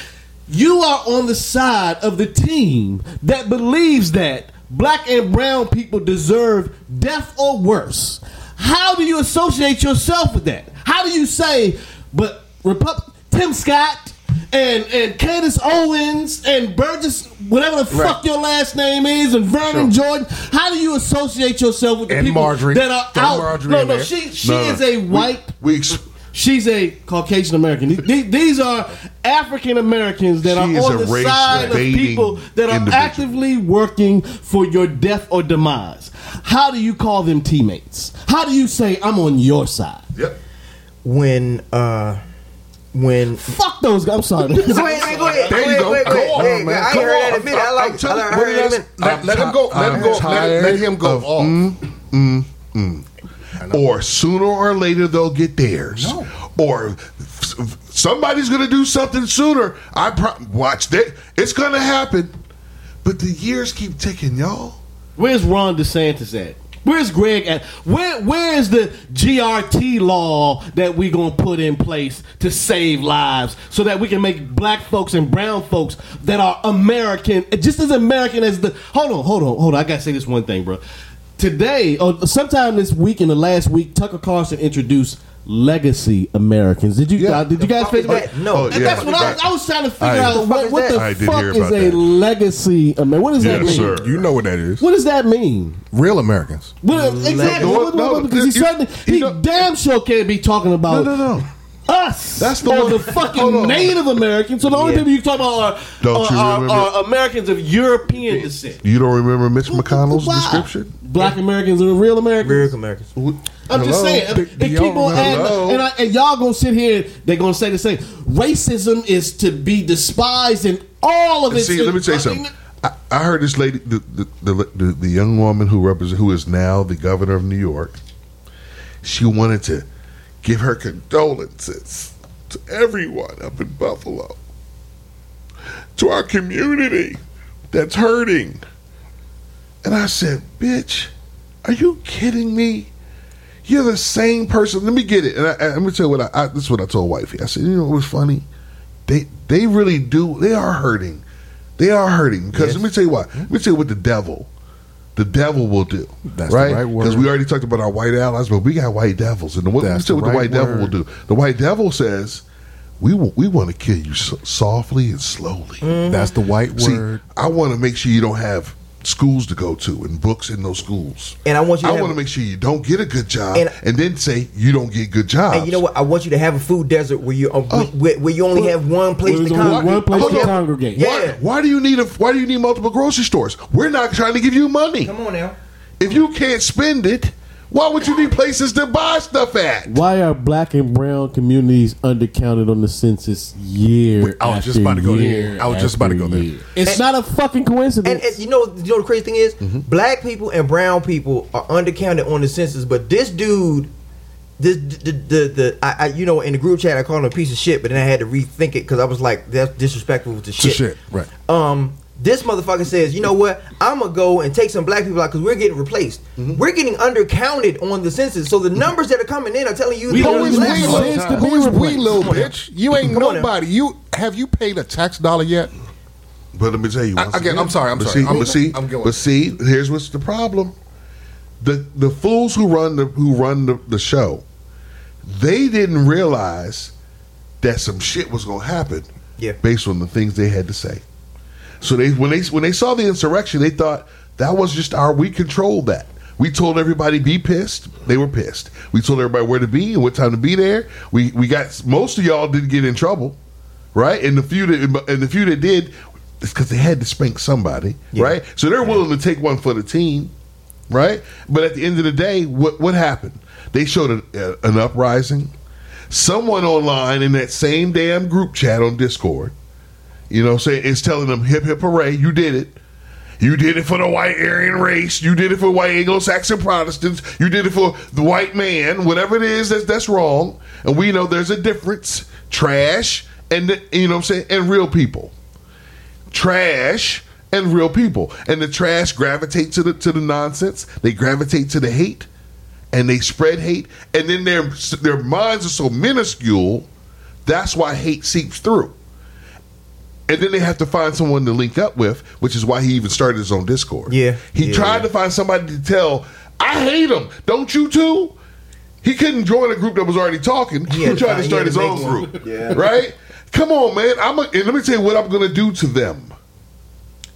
you are on the side of the team that believes that black and brown people deserve death or worse. How do you associate yourself with that? How do you say, but Repub- Tim Scott and and Candace Owens and Burgess, whatever the fuck your last name is, and Vernon Jordan. How do you associate yourself with the And people Marjorie. that are Throw out? Marjorie no, no, there. she she No, no. is a white. We ex- She's a Caucasian American. These, these are African Americans that She are on a the side of people that are individual. actively working for your death or demise. How do you call them teammates? How do you say I'm on your side? yep. when uh when Fuck those guys. I'm sorry. Go ahead, man, go ahead. There go you ahead, go. go ahead, go Go on, Hey, man. I ain't heard that on. in a minute. I I'm like. I telling- like- I heard that I in a s- minute. Let, let him go. Let him go. Let, let him go off. Mm, mm, mm. Or sooner or later they'll get theirs. Or somebody's going to do something sooner. I pro- watch that. It's going to happen. But the years keep ticking, y'all. Where's Ron DeSantis at? Where's Greg at? Where Where is the GRT law that we gonna put in place to save lives so that we can make black folks and brown folks that are American, just as American as the. Hold on, hold on, hold on. I gotta say this one thing, bro. Today, or sometime this week, in the last week, Tucker Carlson introduced legacy Americans. Did you? Yeah. uh, did you guys fuck is Facebook? that? No. Oh, yeah. that's what I was, I was trying to figure I- out. What, is what the I did fuck is a that. legacy American? What does that mean? sir. You know what that is. What does that mean? Real Americans. Well, exactly. No, What- what- no, what- because he you- certainly, you he know- damn sure can't be talking about No, no, no. Us. That's the or one- the fucking on. Native Americans. So the only Yeah. people you talk about are, Don't are, you are- are Americans of European descent. You don't remember Mitch McConnell's Why? description? Black Americans are real Americans. American Americans. I'm just saying. Do- and do y'all keep on adding, and, I, and y'all gonna sit here. They're gonna say the same. Racism is to be despised, in all of its. See, let me tell you something. I, I heard this lady, the the, the the the young woman who represent, who is now the governor of New York. She wanted to give her condolences to everyone up in Buffalo, to our community that's hurting. And I said, "Bitch, are you kidding me? You're the same person." Let me get it. And I, I, let me tell you what I, I. This is what I told wifey. I said, "You know what was funny? They they really do. They are hurting. They are hurting because let me tell you what. Let me tell you what the devil, the devil will do. That's the right? right. Because we already talked about our white allies, but we got white devils, and the, what, let me That's tell the what the right white devil will do. The white devil says, "We will, we want to kill you so, softly and slowly." That's the white See, word. I want to make sure you don't have schools to go to and books in those schools. And I want you to I want to make sure you don't get a good job And- and, then say you don't get good jobs. And you know what? I want you to have a food desert where you uh, where, where you only have one place Where to there's congregate. one place to congregate. Yeah. Why, why do you need a Why do you need multiple grocery stores? We're not trying to give you money. Come on now. If you can't spend it, why would you need places to buy stuff at? Why are black and brown communities undercounted on the census year I was after just about to go there. I was just about to go there. year? It's And- not a fucking coincidence. And, and you know, you know the crazy thing is, black people and brown people are undercounted on the census. But this dude, this the the, the I, I you know in the group chat I called him a piece of shit, but then I had to rethink it because I was like, that's disrespectful to To shit. shit. Right. Um, this motherfucker says, you know what? I'm gonna go and take some black people out because we're getting replaced. Mm-hmm. We're getting undercounted on the census. So the mm-hmm. numbers that are coming in are telling you We Who is we, people little, sense to who be is we, little Come on now. bitch? You ain't Come on now. nobody. You have you paid a tax dollar yet? But let me tell you. I- once again, I'm sorry, I'm but sorry. See, I'm- but see, I'm going. but see, here's what's the problem: the the fools who run the who run the, the show, they didn't realize that some shit was going to happen. Yeah. based on the things they had to say. So they when they when they saw the insurrection, they thought that was just our we controlled that. We told everybody be pissed. They were pissed. We told everybody where to be and what time to be there. We we got most of y'all didn't get in trouble, right? And the few that and the few that did, it's because they had to spank somebody, Yeah. right? So they're willing to take one for the team, right? But at the end of the day, what what happened? They showed a, an uprising. Someone online in that same damn group chat on Discord, you know, saying it's telling them hip hip hooray, you did it. You did it for the white Aryan race. You did it for white Anglo-Saxon Protestants. You did it for the white man. Whatever it is that's that's wrong. And we know there's a difference. Trash and you know what I'm saying and real people. Trash and real people. And the trash gravitate to the to the nonsense. They gravitate to the hate and they spread hate and then their their minds are so minuscule that's why hate seeps through and then they have to find someone to link up with which is why he even started his own discord Yeah, he yeah, tried yeah. to find somebody to tell i hate him don't you too he couldn't join a group that was already talking he, He to tried to start his own one. group Yeah. right come on man i'm a, and let me tell you what i'm gonna do to them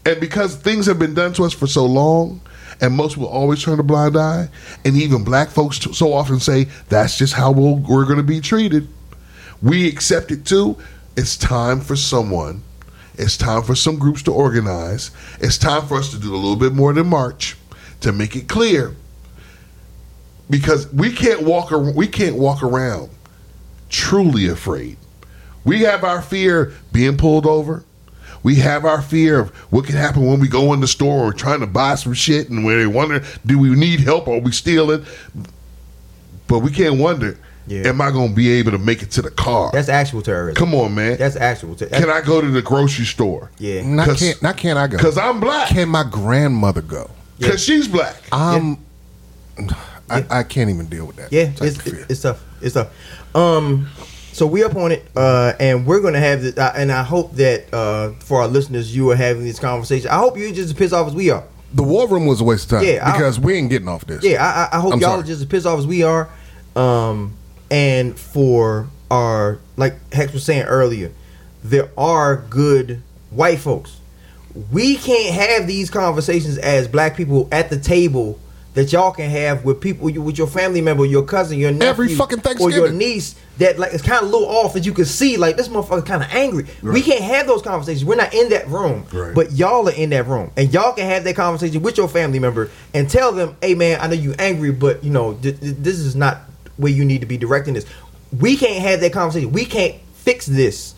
and because things have been done to us for so long, and most will always turn a blind eye, and even black folks so often say that's just how we'll, we're going to be treated. We accept it too. It's time for someone. It's time for some groups to organize. It's time for us to do a little bit more than march to make it clear. Because we can't walk. We can't walk around truly afraid. We have our fear being pulled over. We have our fear of what can happen when we go in the store or trying to buy some shit and where they wonder, do we need help or are we stealing? But we can't wonder, Yeah. am I going to be able to make it to the car? That's actual terrorism. Come on, man. That's actual. Ter- can I go to the grocery store? Yeah. Not 'Cause- can not can I go? Because I'm black. Can my grandmother go? Because she's black. I'm. I, I can't even deal with that. Yeah, it's, of it's tough. It's tough. Um, so we up on it, uh, and we're gonna have this. Uh, and I hope that uh, for our listeners, you are having this conversation. I hope you're just as pissed off as we are. the war room was a waste of time. Yeah, I- because we ain't getting off this. Yeah, I, I I hope I'm y'all sorry. are just as pissed off as we are. Um, and for our like Hex was saying earlier, there are good white folks. We can't have these conversations as black people at the table that y'all can have with people with your family member, your cousin, your nephew, Every fucking Thanksgiving. or your niece. That like it's kind of a little off that you can see like this motherfucker kind of angry. We can't have those conversations. We're not in that room, Right. but y'all are in that room, and y'all can have that conversation with your family member and tell them, "Hey, man, I know you're angry, but you know th- th- this is not where you need to be directing this." We can't have that conversation. We can't fix this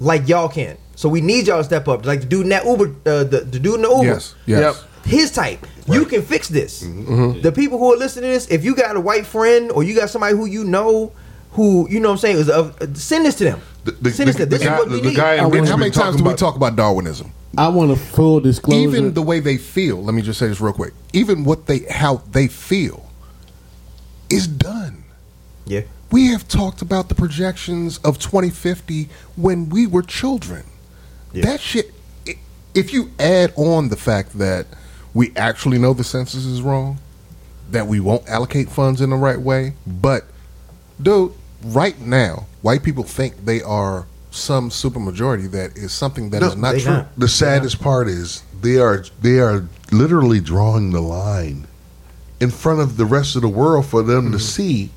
like y'all can. So we need y'all to step up, like the dude in that Uber, uh, the, the dude in the Uber. Yes. Yes. His type, you can fix this. The people who are listening to this, if you got a white friend or you got somebody who you know, who you know, what I'm saying, is of, uh, send this to them. The- the- send this the- to them. This the is guy- what we the- the need. guy in I mean, how many times do we talk about Darwinism? I want a full disclosure. Even the way they feel. Let me just say this real quick. Even what they how they feel is done. Yeah. We have talked about the projections of 2050 when we were children. Yeah. That shit. If you add on the fact that we actually know the census is wrong, that we won't allocate funds in the right way, but dude, right now, white people think they are some supermajority that is something that No, is not true. not. The saddest part is they are they are literally drawing the line in front of the rest of the world for them Mm-hmm. to see.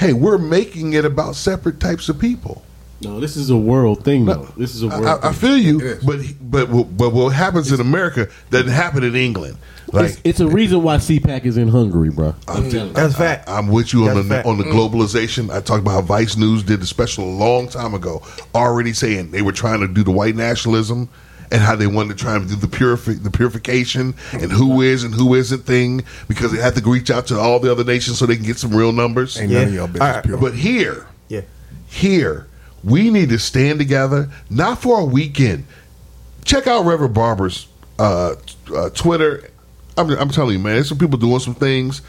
Hey, we're making it about separate types of people. no, this is a world thing, though. This is a world. I, I feel you, but but what- but what happens in America doesn't happen in England. Like it's, it's a reason why CPAC is in Hungary, bro. I'm telling you. That's a fact. I'm with you on That's a the fact. on the mm. globalization. I talked about how Vice News did a special a long time ago, already saying they were trying to do the white nationalism and how they wanted to try and do the purifi- the purification and who is and who isn't thing because they had to reach out to all the other nations so they can get some real numbers. Ain't Yeah. none of y'all bitches All right. pure. But here, Yeah. here, we need to stand together, not for a weekend. Check out Reverend Barber's uh, uh, Twitter. I'm, I'm telling you, man, there's some people doing some things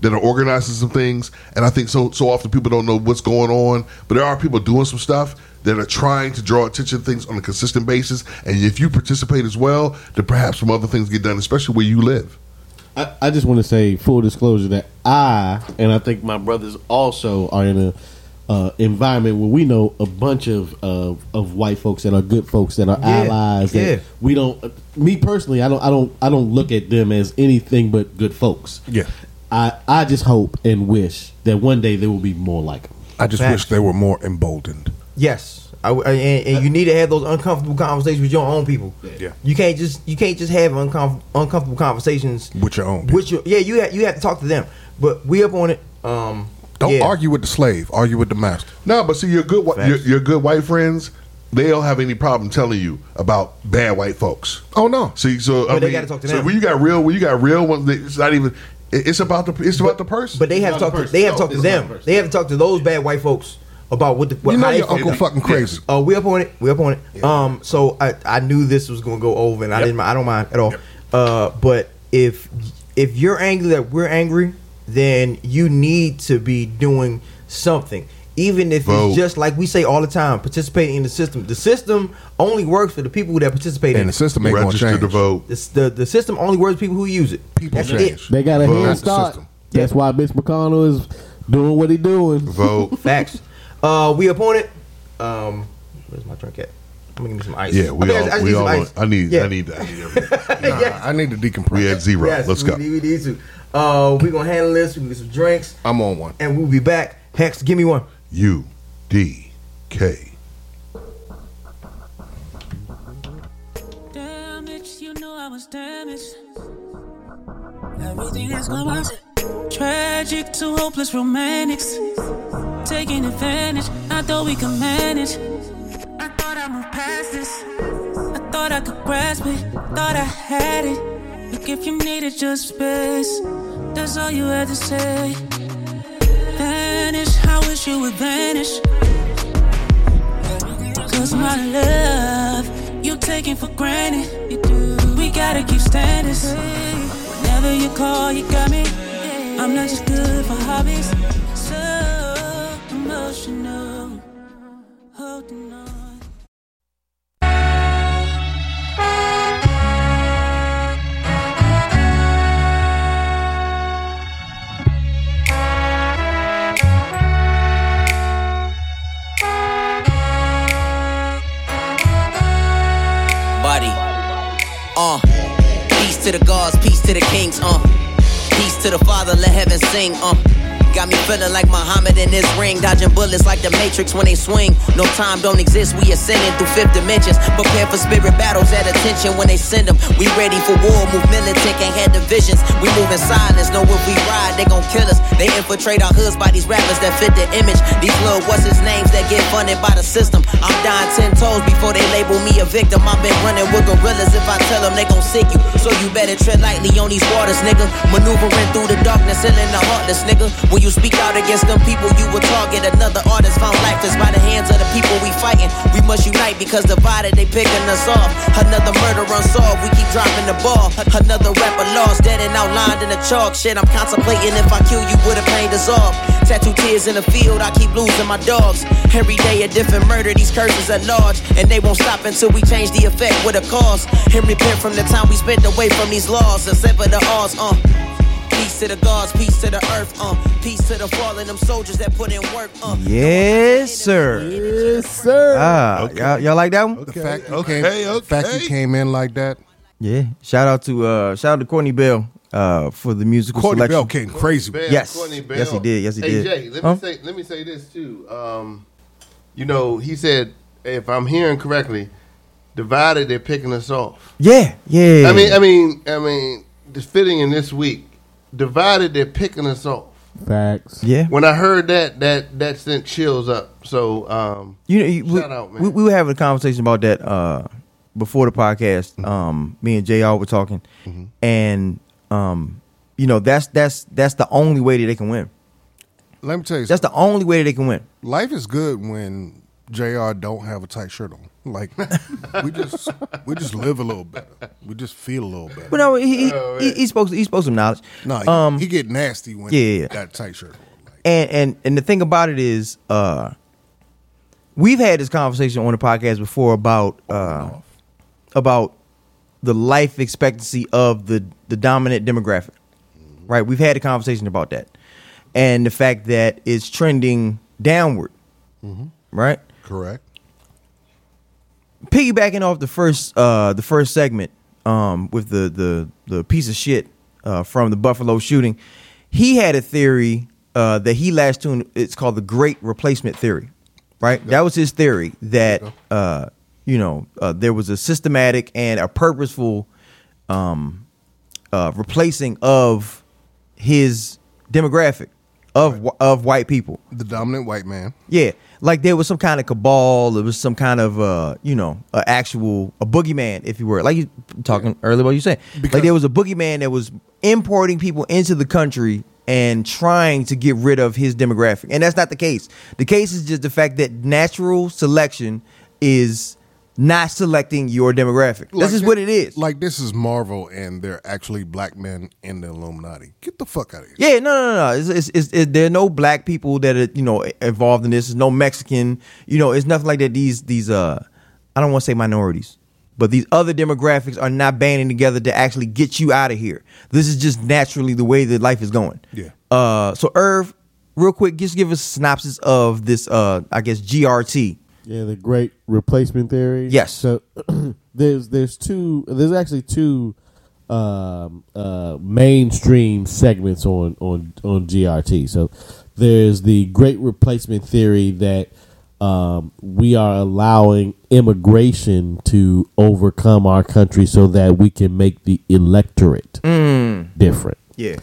that are organizing some things, and I think so. So often people don't know what's going on, but there are people doing some stuff. That are trying to draw attention to things on a consistent basis. And if you participate as well, then perhaps some other things get done, especially where you live. I, I just want to say full disclosure that I and I think my brothers also are in a uh, environment where we know a bunch of, of of white folks that are good folks that are Yeah, allies. That yeah. we don't. uh, Me personally, I don't. I don't. I don't look at them as anything but good folks. Yeah. I I just hope and wish that one day there will be more like them. I just Facts. wish they were more emboldened. Yes, I w and, and you need to have those uncomfortable conversations with your own people. Yeah. you can't just you can't just have uncom- uncomfortable conversations With your own people. With your yeah, you have, you have to talk to them. But we up on it. Um, Don't yeah. argue with the slave. Argue with the master. No, but see, your good Facts. your, your good white friends, they don't have any problem telling you about bad white folks. Oh no. See, so I But they mean, gotta talk to so them. when you got real, when you got real ones, it's not even. It's about the. It's about the person. But they have talked. to not talk. a To, they have to No, talk to it's not a them. person. They have to talk to those bad white folks about what the what, You know your uncle fucking- fucking crazy. Oh, we up on it. We up on it. Um, so I, I knew this was gonna go over, and I didn't. I don't mind at all. Uh, but if if you're angry that we're angry, then you need to be doing something, even if Vote. it's just like we say all the time, participating in the system. The system only works for the people that participate in the it. system ain't gonna register change. to vote. The, the the system only works for people who use it. People That's change. it. They got a Vote. head That's the start. system. That's why Mitch McConnell is doing what he doing. Vote. Facts. Uh, we up on it. Um, where's my drink at? I'm gonna give me some ice. Yeah, we I think I all. we all. ice. I need. Yeah. I need. I need everything. Nah, I need to decompress. we had zero. Yes, Let's we go. Need, we need to. Uh, we gonna handle this. We gonna get some drinks, I'm on one. and we'll be back. Hex, give me one. U D K. Damage, you know I was damaged. Everything has gone wrong. Tragic to hopeless romantics. Taking advantage, I thought we could manage. I thought I moved past this. I thought I could grasp it. Thought I had it. Look, if you needed just space, that's all you had to say. Vanish, I wish you would vanish. Cause my love, you taking for granted. We gotta keep standing. Whenever you call, you got me. I'm not just good for hobbies. Uh, peace to the gods, peace to the kings. Uh, peace to the Father, let heaven sing. Uh. Got me feeling like Muhammad in this ring, dodging bullets like the Matrix when they swing. No time don't exist, we ascending through fifth dimensions. Prepare for spirit battles at attention when they send them. We ready for war, move militant, can't have divisions. We move in silence, know if we ride, they gon' kill us. They infiltrate our hoods by these rappers that fit the image. These little what's his names that get funded by the system. I'm dying ten toes before they label me a victim. I've been running with gorillas. If I tell them they gon' sick you, so you better tread lightly on these waters, nigga. Maneuvering through the darkness, healing the heartless, nigga. When you speak out against them people, you will target. Another artist found lifeless by the hands of the people we fighting. We must unite because divided they picking us off. Another murder unsolved, we keep dropping the ball. Another rapper lost, dead and outlined in the chalk. Shit, I'm contemplating if I kill you, would the pain dissolve? Tattoo tears in the field, I keep losing my dogs. Every day a different murder, these curses at large. And they won't stop until we change the effect with a cause. And repent from the time we spent away from these laws. And sever the odds, uh. Peace to the gods, peace to the earth, uh. Peace to the fallen, them soldiers that put in work, uh. Yes, sir. Yes, sir. Ah, y'all, y'all like that one? The fact you Okay, came, okay. the fact you came in like that. Yeah. Shout out to uh, shout out to Courtney Bell uh, for the musical Courtney selection. Bell came crazy. Bell, Yes. Courtney Bell. Yes, he did. Yes, he hey, did. Jay, let Huh? me say let me say this too. Um, you know, he said if I'm hearing correctly, divided they're picking us off. Yeah, yeah. I mean, I mean, I mean, just fitting in this week, divided they're picking us off. Facts. yeah. When I heard that, that that sent chills up. So, um, You know, you- we, Shout out, man. we, we were having a conversation about that uh, before the podcast. Mm-hmm. Um, me and Jr. were talking, and um, you know, that's that's that's the only way that they can win. Let me tell you, That's the only way that they can win. life is good when Jr. don't have a tight shirt on. Like we just we just live a little better. We just feel a little better. But no, he he, Oh, he, man. he spoke he spoke some knowledge. No, he, um, he get nasty when yeah, yeah, yeah. he got tight shirt on. Like, and and and the thing about it is, uh, we've had this conversation on the podcast before about uh, about the life expectancy of the the dominant demographic. Right? We've had a conversation about that. And the fact that it's trending downward. Right? Correct. Piggybacking off the first uh the first segment um with the the the piece of shit uh from the Buffalo shooting, he had a theory uh that he latched to it's called the great replacement theory. Right? That was his theory that uh you know, uh, there was a systematic and a purposeful um uh replacing of his demographic of wh- of white people. The dominant white man. Yeah, like there was some kind of cabal. There was some kind of uh, you know, a actual a boogeyman, if you were like you talking earlier about you saying. like there was a boogeyman that was importing people into the country and trying to get rid of his demographic, and that's not the case. The case is just the fact that natural selection is not selecting your demographic. this is thi- what it is. Like this is Marvel, and they're actually black men in the Illuminati. Get the fuck out of here. Yeah, no, no, no. It's, it's, it's, it, there are no black people that are you know involved in this. There's no Mexican. You know, it's nothing like that. These these uh, I don't want to say minorities, but these other demographics are not banding together to actually get you out of here. This is just naturally the way that life is going. Yeah. Uh, so Irv, real quick, just give us a synopsis of this. Uh, I guess GRT. Yeah, the great replacement theory. Yes. So there's there's two there's actually two um, uh, mainstream segments on on on GRT. So there's the great replacement theory that um, we are allowing immigration to overcome our country so that we can make the electorate different. Yeah.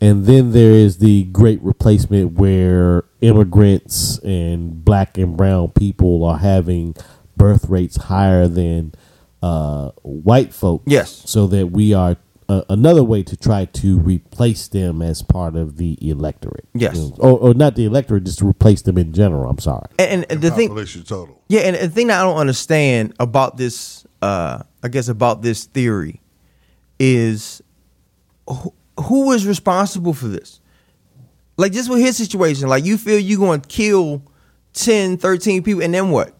And then there is the great replacement where immigrants and black and brown people are having birth rates higher than uh, white folk. Yes. So that we are uh, another way to try to replace them as part of the electorate. Yes. You know, Or, or not the electorate, just to replace them in general. I'm sorry. And, and the thing, Population total. Yeah, and the thing that I don't understand about this, uh, I guess about this theory, is who, is responsible for this? Like just with his situation, like you feel you going to kill 10, 13 people, and then what?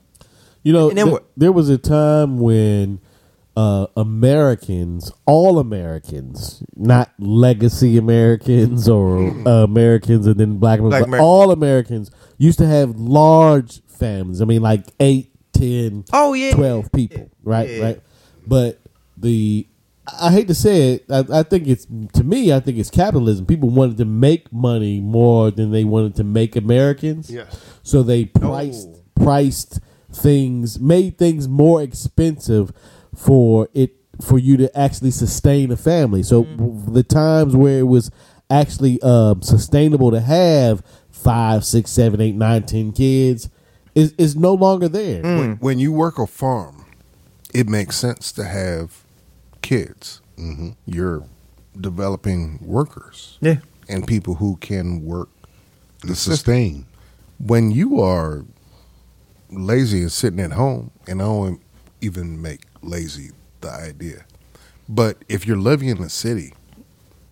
You know, And then th- what? there was a time when uh, Americans, all Americans, not legacy Americans or uh, Americans and then black, Black Americans, Americans. all Americans used to have large families. I mean, like eight, ten, Oh, yeah. 12 people, right? Yeah. Right. But the, I hate to say it, I, I think it's, to me, I think it's capitalism. People wanted to make money more than they wanted to make Americans. Yes. So they priced priced things, made things more expensive for it for you to actually sustain a family. So w- the times where it was actually um, sustainable to have five, six, seven, eight, nine, ten kids is is no longer there. When, when you work a farm, it makes sense to have kids. Mm-hmm. You're developing workers Yeah. and people who can work The the sustain. When you are lazy and sitting at home, and I don't even make lazy the idea, but if you're living in the city,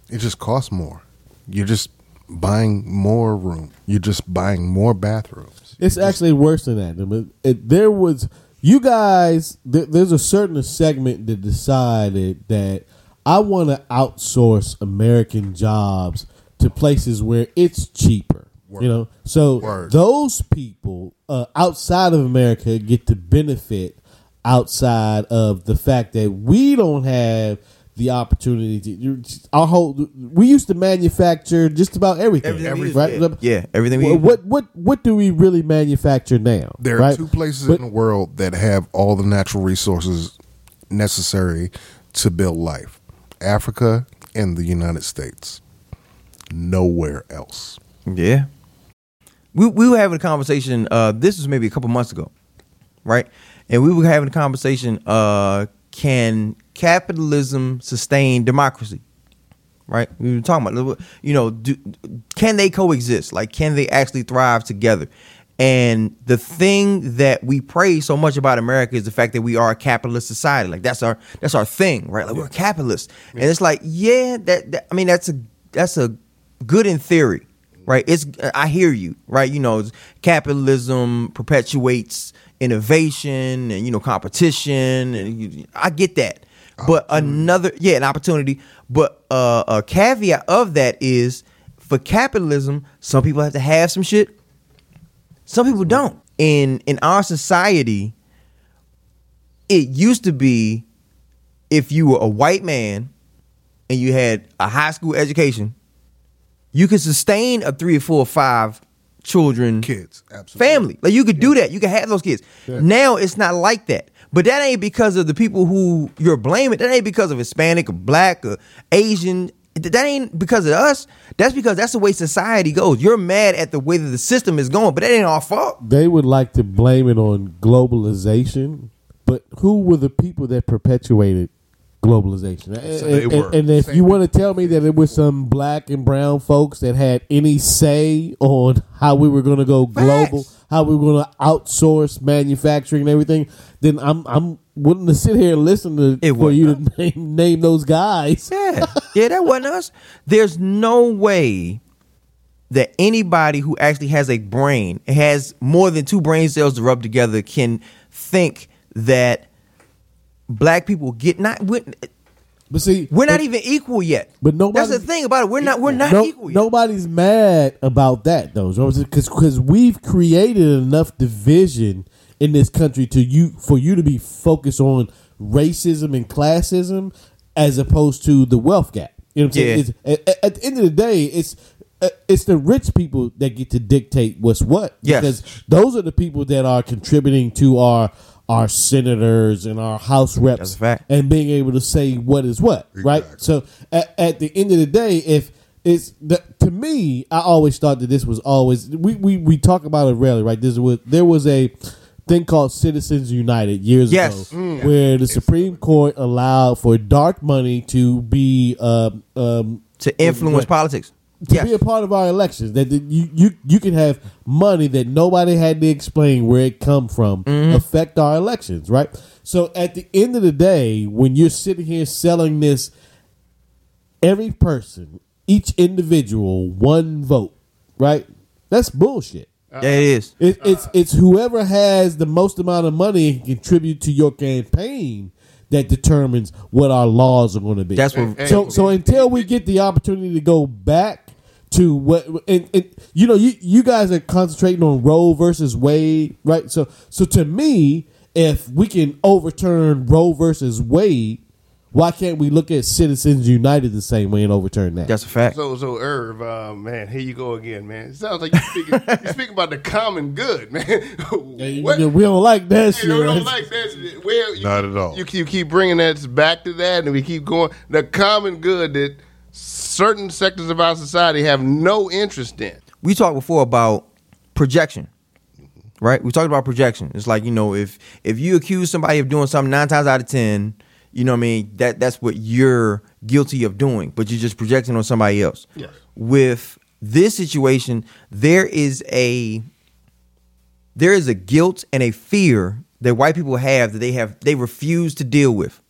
it just costs more. You're just buying more room. You're just buying more bathrooms. It's actually worse than that. I it, there was you guys. Th- there's a certain segment that decided that I want to outsource American jobs to places where it's cheaper. You know, so Word. those people uh, outside of America get to benefit outside of the fact that we don't have the opportunity to you- our whole we used to manufacture just about everything, Everything we use, right? yeah. Yeah, everything Well, use. what what what do we really manufacture now? There are right? two places But- in the world that have all the natural resources necessary to build life Africa and the United States. Nowhere else. Yeah. We we were having a conversation. Uh, this was maybe a couple months ago, right? And we were having a conversation. Uh, can capitalism sustain democracy? Right? We were talking about, you know, do, can they coexist? Like, can they actually thrive together? And the thing that we praise so much about America is the fact that we are a capitalist society. Like that's our that's our thing, right? Like we're capitalists, and it's like, yeah, that, that I mean, that's a that's a good in theory, right? It's I hear you, right? You know, capitalism perpetuates innovation and you know competition, and you, I get that. But another, yeah, an opportunity. But uh, a caveat of that is for capitalism, some people have to have some shit, some people don't. In in our society, it used to be if you were a white man and you had a high school education, you could sustain a three or four or five children Kids, absolutely. family. Like you could do that. You could have those kids. Now it's not like that. But that ain't because of the people who you're blaming. That ain't because of Hispanic or black or Asian. That ain't because of us. That's because that's the way society goes. You're mad at the way that the system is going, but that ain't our fault. They would like to blame it on globalization, but who were the people that perpetuated globalization? So and, they and- were. and if Same you want to tell me that it was some black and brown folks that had any say on how we were going to go global, how we were going to outsource manufacturing and everything, then I'm I'm willing to sit here and listen to It for you to name name those guys. Yeah, yeah, that wasn't us. There's no way that anybody who actually has a brain, has more than two brain cells to rub together, can think that black people get not. But see, we're not even equal yet. but nobody- That's the thing about it. We're not. We're not No- equal yet. Nobody's mad about that though, because because we've created enough division in this country to you for you to be focused on racism and classism as opposed to the wealth gap. You know what I'm saying? Yeah. It's, at, at the end of the day, it's uh, it's the rich people that get to dictate what's what. Yes. Because those are the people that are contributing to our our senators and our house reps That's a fact. and being able to say what is what, right? So at, at the end of the day, if it's the, to me, I always thought that this was always we, we, we talk about it rarely, right? This was there was a thing called Citizens United years Yes. ago, where the Supreme Court allowed for dark money to be um, um, to influence Right. politics. To Yes. be a part of our elections. That you you you can have money that nobody had to explain where it come from Mm-hmm. affect our elections, right? So at the end of the day, when you're sitting here selling this, every person, each individual, one vote, right? That's bullshit. yeah, it is. It, it's it's whoever has the most amount of money and contribute to your campaign that determines what our laws are going to be. That's what. So so until we get the opportunity to go back to what and, and you know you you guys are concentrating on Roe versus Wade, right? So so to me, if we can overturn Roe versus Wade, why can't we look at Citizens United the same way and overturn that? That's a fact. So, so Irv, uh, man, here you go again, man. It sounds like you're speaking, you're speaking about the common good, man. Yeah, What- we don't like that shit. You know, don't right? like that. shit. Where you, Not at all. You, you keep bringing that back to that, and we keep going. The common good that certain sectors of our society have no interest in. we talked before about projection right we talked about projection it's like you know if if you accuse somebody of doing something nine times out of ten you know what i mean that that's what you're guilty of doing but you're just projecting on somebody else Yes. with this situation there is a there is a guilt and a fear that white people have that they have they refuse to deal with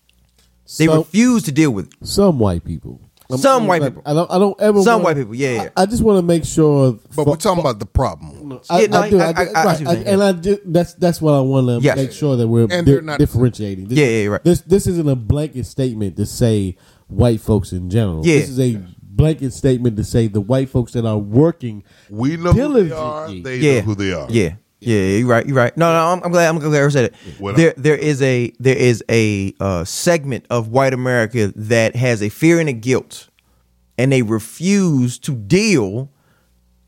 they Some- refuse to deal with. Some white people. Some white like, people. I don't. I don't ever. Some wanna- white people, yeah, yeah. I, I just want to make sure. But for- we're talking about the problem. I, Yeah, no, I do. I- I, I- I- I right, see what I- you're saying, and I just, that's that's what I want to Yes. make sure that we're And di- they're not- differentiating. This, Yeah, yeah, right. This this isn't a blanket statement to say white folks in general. Yeah. This is a blanket statement to say the white folks that are working. We know who they Diligently. are. They yeah, know who they are. Yeah, yeah, you're right. You're right. No, no, I'm, I'm glad. I'm glad I said it. What there, up? there is a there is a uh, segment of white America that has a fear and a guilt, and they refuse to deal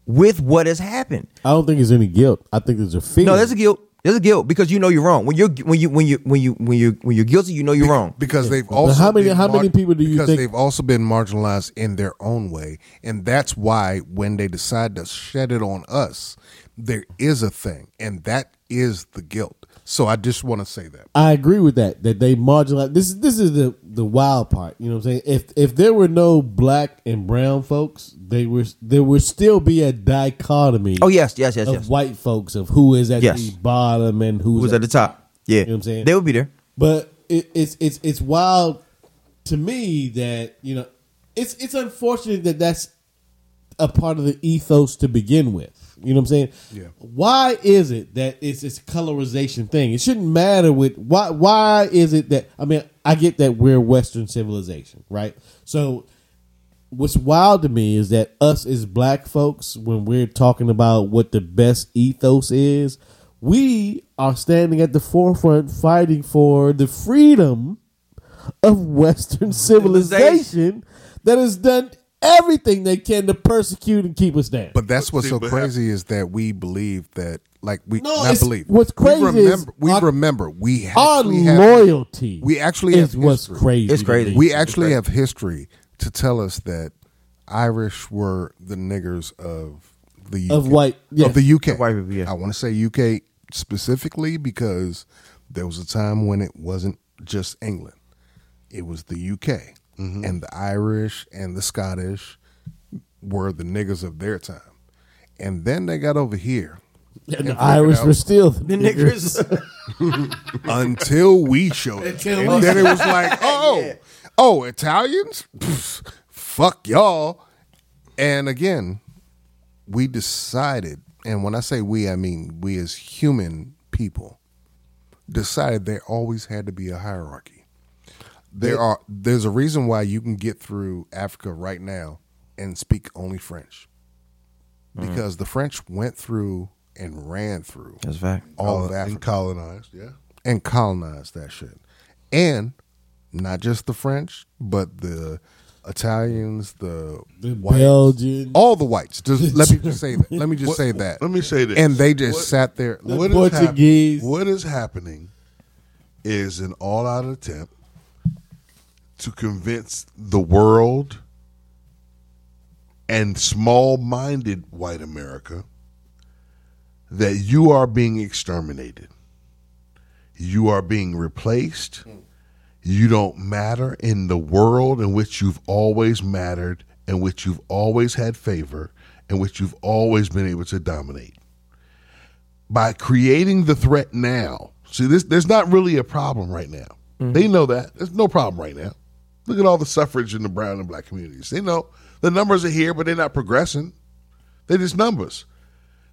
with what has happened. I don't think there's any guilt. I think there's a fear. No, there's a guilt. There's a guilt because you know you're wrong. When you're when you when you when you when you when you're guilty, you know you're wrong. because they've also how many- been how many people do you because think- they've also been marginalized in their own way and that's why when they decide to shed it on us there is a thing and that is the guilt so i just want to say that I agree with that. That they marginalize. This is this is the the wild part. You know what I'm saying? If if there were no black and brown folks, they were there would still be a dichotomy. Oh yes, yes, yes, of yes. white folks of who is at Yes. the bottom and who's, Who's at the top? Yeah, You know what I'm saying? They would be there. But it, it's it's it's wild to me that you know it's it's unfortunate that that's a part of the ethos to begin with. You know what I'm saying? Yeah. Why is it that it's this colorization thing? It shouldn't matter with why. Why is it that I mean I get that we're Western civilization, right? So what's wild to me is that us as black folks, when we're talking about what the best ethos is, we are standing at the forefront fighting for the freedom of Western civilization that has done everything they can to persecute and keep us down. But that's what's so crazy is that we believe that, like we No, not believe. what's crazy we is remember. we our- remember. We Our actually have, loyalty we actually is have what's history. crazy. It's to crazy. We actually have history to tell us that Irish were the niggers of the UK, Of white- yeah. of the UK. Of white people, yeah. I want to say UK specifically because there was a time when it wasn't just England; it was the UK, Mm-hmm. and the Irish and the Scottish were the niggers of their time. And then they got over here And the Irish out- were still The niggers. until we showed it. Until and we then it was like, oh, Yeah. oh, Italians? Pff, fuck y'all. And again, we decided, and when I say we, I mean we as human people, decided there always had to be a hierarchy. There are there's a reason why you can get through Africa right now and speak only French. Mm-hmm. Because the French went through and ran through That's fact. all of uh, and Africa colonized. Yeah. and colonized that shit. And not just the French, but the Italians, the, the whites, Belgian. all the whites. Just let me just say that. Let me just say that. Let me say this. And they just What- sat there. what is hap- Portuguese. what is happening is an all-out attempt to convince the world and small-minded white America that you are being exterminated. You are being replaced. You don't matter in the world in which you've always mattered, in which you've always had favor, in which you've always been able to dominate by creating the threat now. See, this there's not really a problem right now. Mm-hmm. They know that there's no problem right now. Look at all the suffrage in the brown and black communities. They know the numbers are here, but they're not progressing. They're just numbers.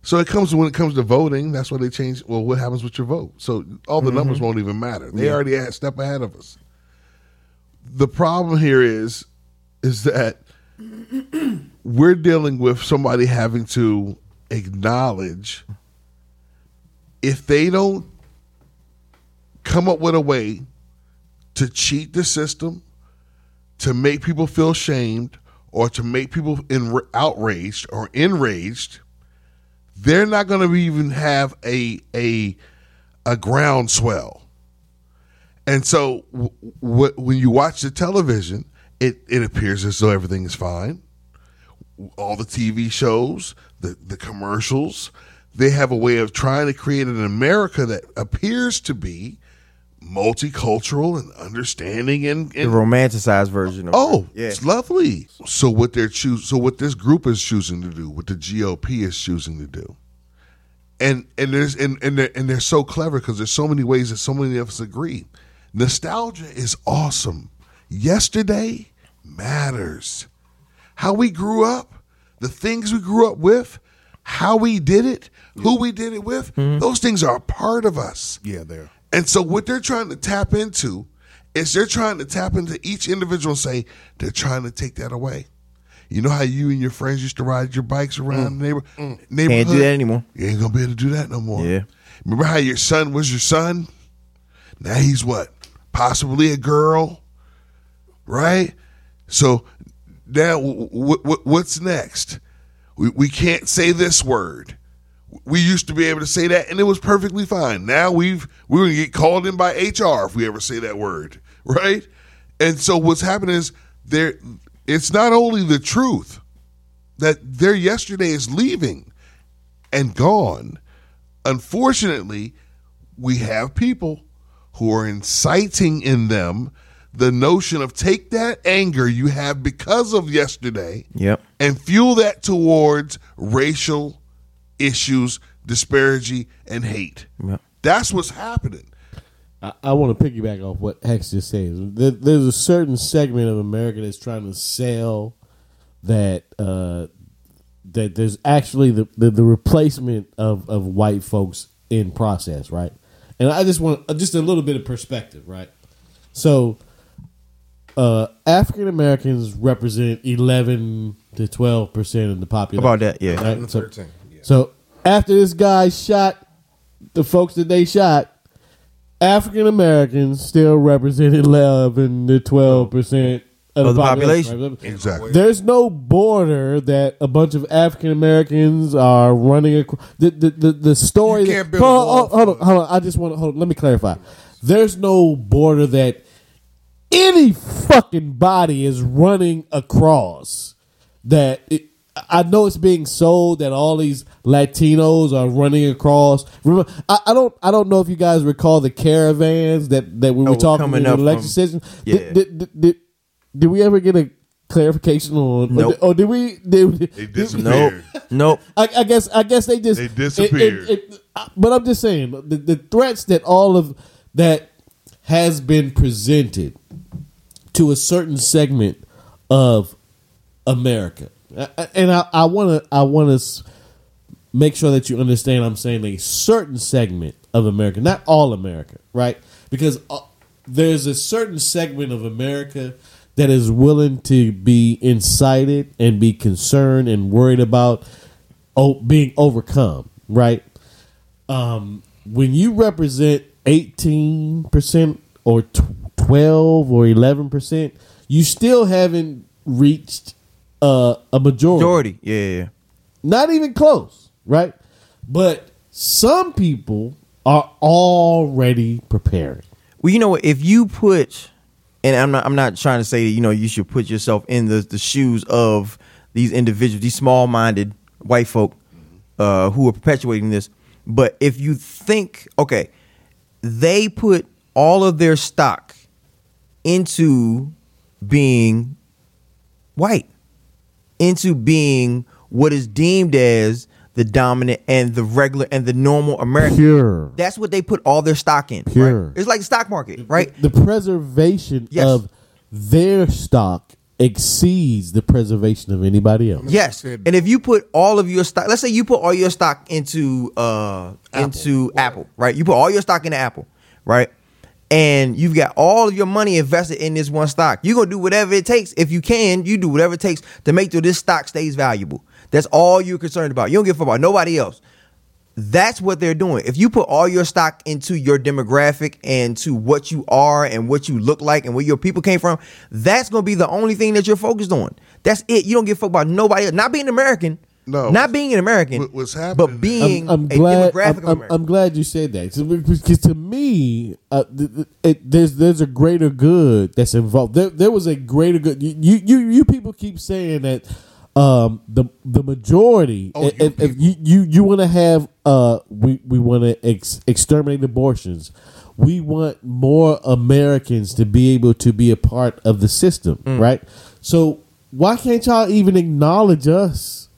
So it comes when it comes to voting. That's why they change. Well, what happens with your vote? So all the numbers mm-hmm. won't even matter. They already a step ahead of us. The problem here is, is that we're dealing with somebody having to acknowledge if they don't come up with a way to cheat the system, to make people feel shamed, or to make people in, outraged or enraged, they're not going to even have a a a groundswell. And so, w- w- when you watch the television, it, it appears as though everything is fine all the TV shows, the the commercials, they have a way of trying to create an America that appears to be multicultural and understanding and, The romanticized version of oh, yeah. it's lovely. So what they're choos so what this group is choosing to do, what the GOP is choosing to do, and and there's and and they're, and they're so clever because there's so many ways that so many of us agree. Nostalgia is awesome. Yesterday matters how we grew up, the things we grew up with, how we did it, who we did it with, mm-hmm. those things are a part of us. Yeah, there. And so what they're trying to tap into is they're trying to tap into each individual and say they're trying to take that away. You know how you and your friends used to ride your bikes around mm. the neighbor, mm. neighborhood? Can't do that anymore. You ain't gonna be able to do that no more. Yeah. Remember how your son was your son? Now he's what? Possibly a girl, right? So now, w- w- what's next? We, we can't say this word. We used to be able to say that, and it was perfectly fine. Now we've we're gonna get called in by HR if we ever say that word, right? And so what's happening is there. It's not only the truth that their yesterday is leaving and gone. Unfortunately, we have people who are inciting in them the notion of take that anger you have because of yesterday Yep. and fuel that towards racial issues, disparity, and hate. Yep. That's what's happening. I, I want to piggyback off what Hex just said. There, there's a certain segment of America that's trying to sell that uh, that there's actually the, the, the replacement of, of white folks in process, right? And I just want uh, just a little bit of perspective, right? So, uh, African Americans represent eleven to twelve percent of the population. About that, yeah. Right? So, 13, yeah. So after this guy shot the folks that they shot, African Americans still represented eleven to twelve percent of, Of the the population. population. Exactly. There's no border that a bunch of African Americans are running across. The, the, the, the story. You can't build hold, a on, wall hold, hold on, hold on. I just want to hold. on, Let me clarify. There's no border that any fucking body is running across. That it, I know it's being sold that all these Latinos are running across. Remember, I, I don't. I don't know if you guys recall the caravans that that we oh, were Oh, talking coming in up the election from- session. yeah. Did, did, did, did, did we ever get a clarification on? Nope. Or did, or did we? Did, They did- disappeared. Nope. I, I guess. I guess they just They disappeared. it- it- it- but I'm just saying the, the threats that all of that has been presented to a certain segment of America, I- I- and I- want to. I want to make sure that you understand. I'm saying a certain segment of America, not all America, right? Because uh, there's a certain segment of America that is willing to be incited and be concerned and worried about being overcome, right? Um, when you represent 18% or tw- 12 or 11%, you still haven't reached uh, a majority. Majority. Yeah, yeah, yeah. Not even close, right? But some people are already preparing. Well, you know what? If you put, and I'm not, I'm not trying to say that you know you should put yourself in the the shoes of these individuals, these small-minded white folk uh, who are perpetuating this. But if you think, okay, they put all of their stock into being white, into being what is deemed as the dominant and the regular and the normal American. Pure. That's what they put all their stock in. Pure. Right? It's like the stock market, right? The preservation Yes. of their stock exceeds the preservation of anybody else. Yes. And if you put all of your stock, let's say you put all your stock into uh into Apple, right? You put all your stock into Apple, right? And you've got all of your money invested in this one stock. You're gonna do whatever it takes. If you can, you do whatever it takes to make sure this stock stays valuable. That's all you're concerned about. You don't give a fuck about nobody else. That's what they're doing. If you put all your stock into your demographic and to what you are and what you look like and where your people came from, that's gonna be the only thing that you're focused on. That's it. You don't give a fuck about nobody else. Not being American. No. Not being an American. What- what's happening- But being I'm, I'm a glad. demographic I'm, I'm, America. I'm glad you said that because to me, uh, th- th- it, there's there's a greater good that's involved. There, there was a greater good. You you you, you people keep saying that um, the the majority. Oh, you if, if you you, you want to have uh, we we want to ex- exterminate abortions. We want more Americans to be able to be a part of the system, Mm. right? So why can't y'all even acknowledge us?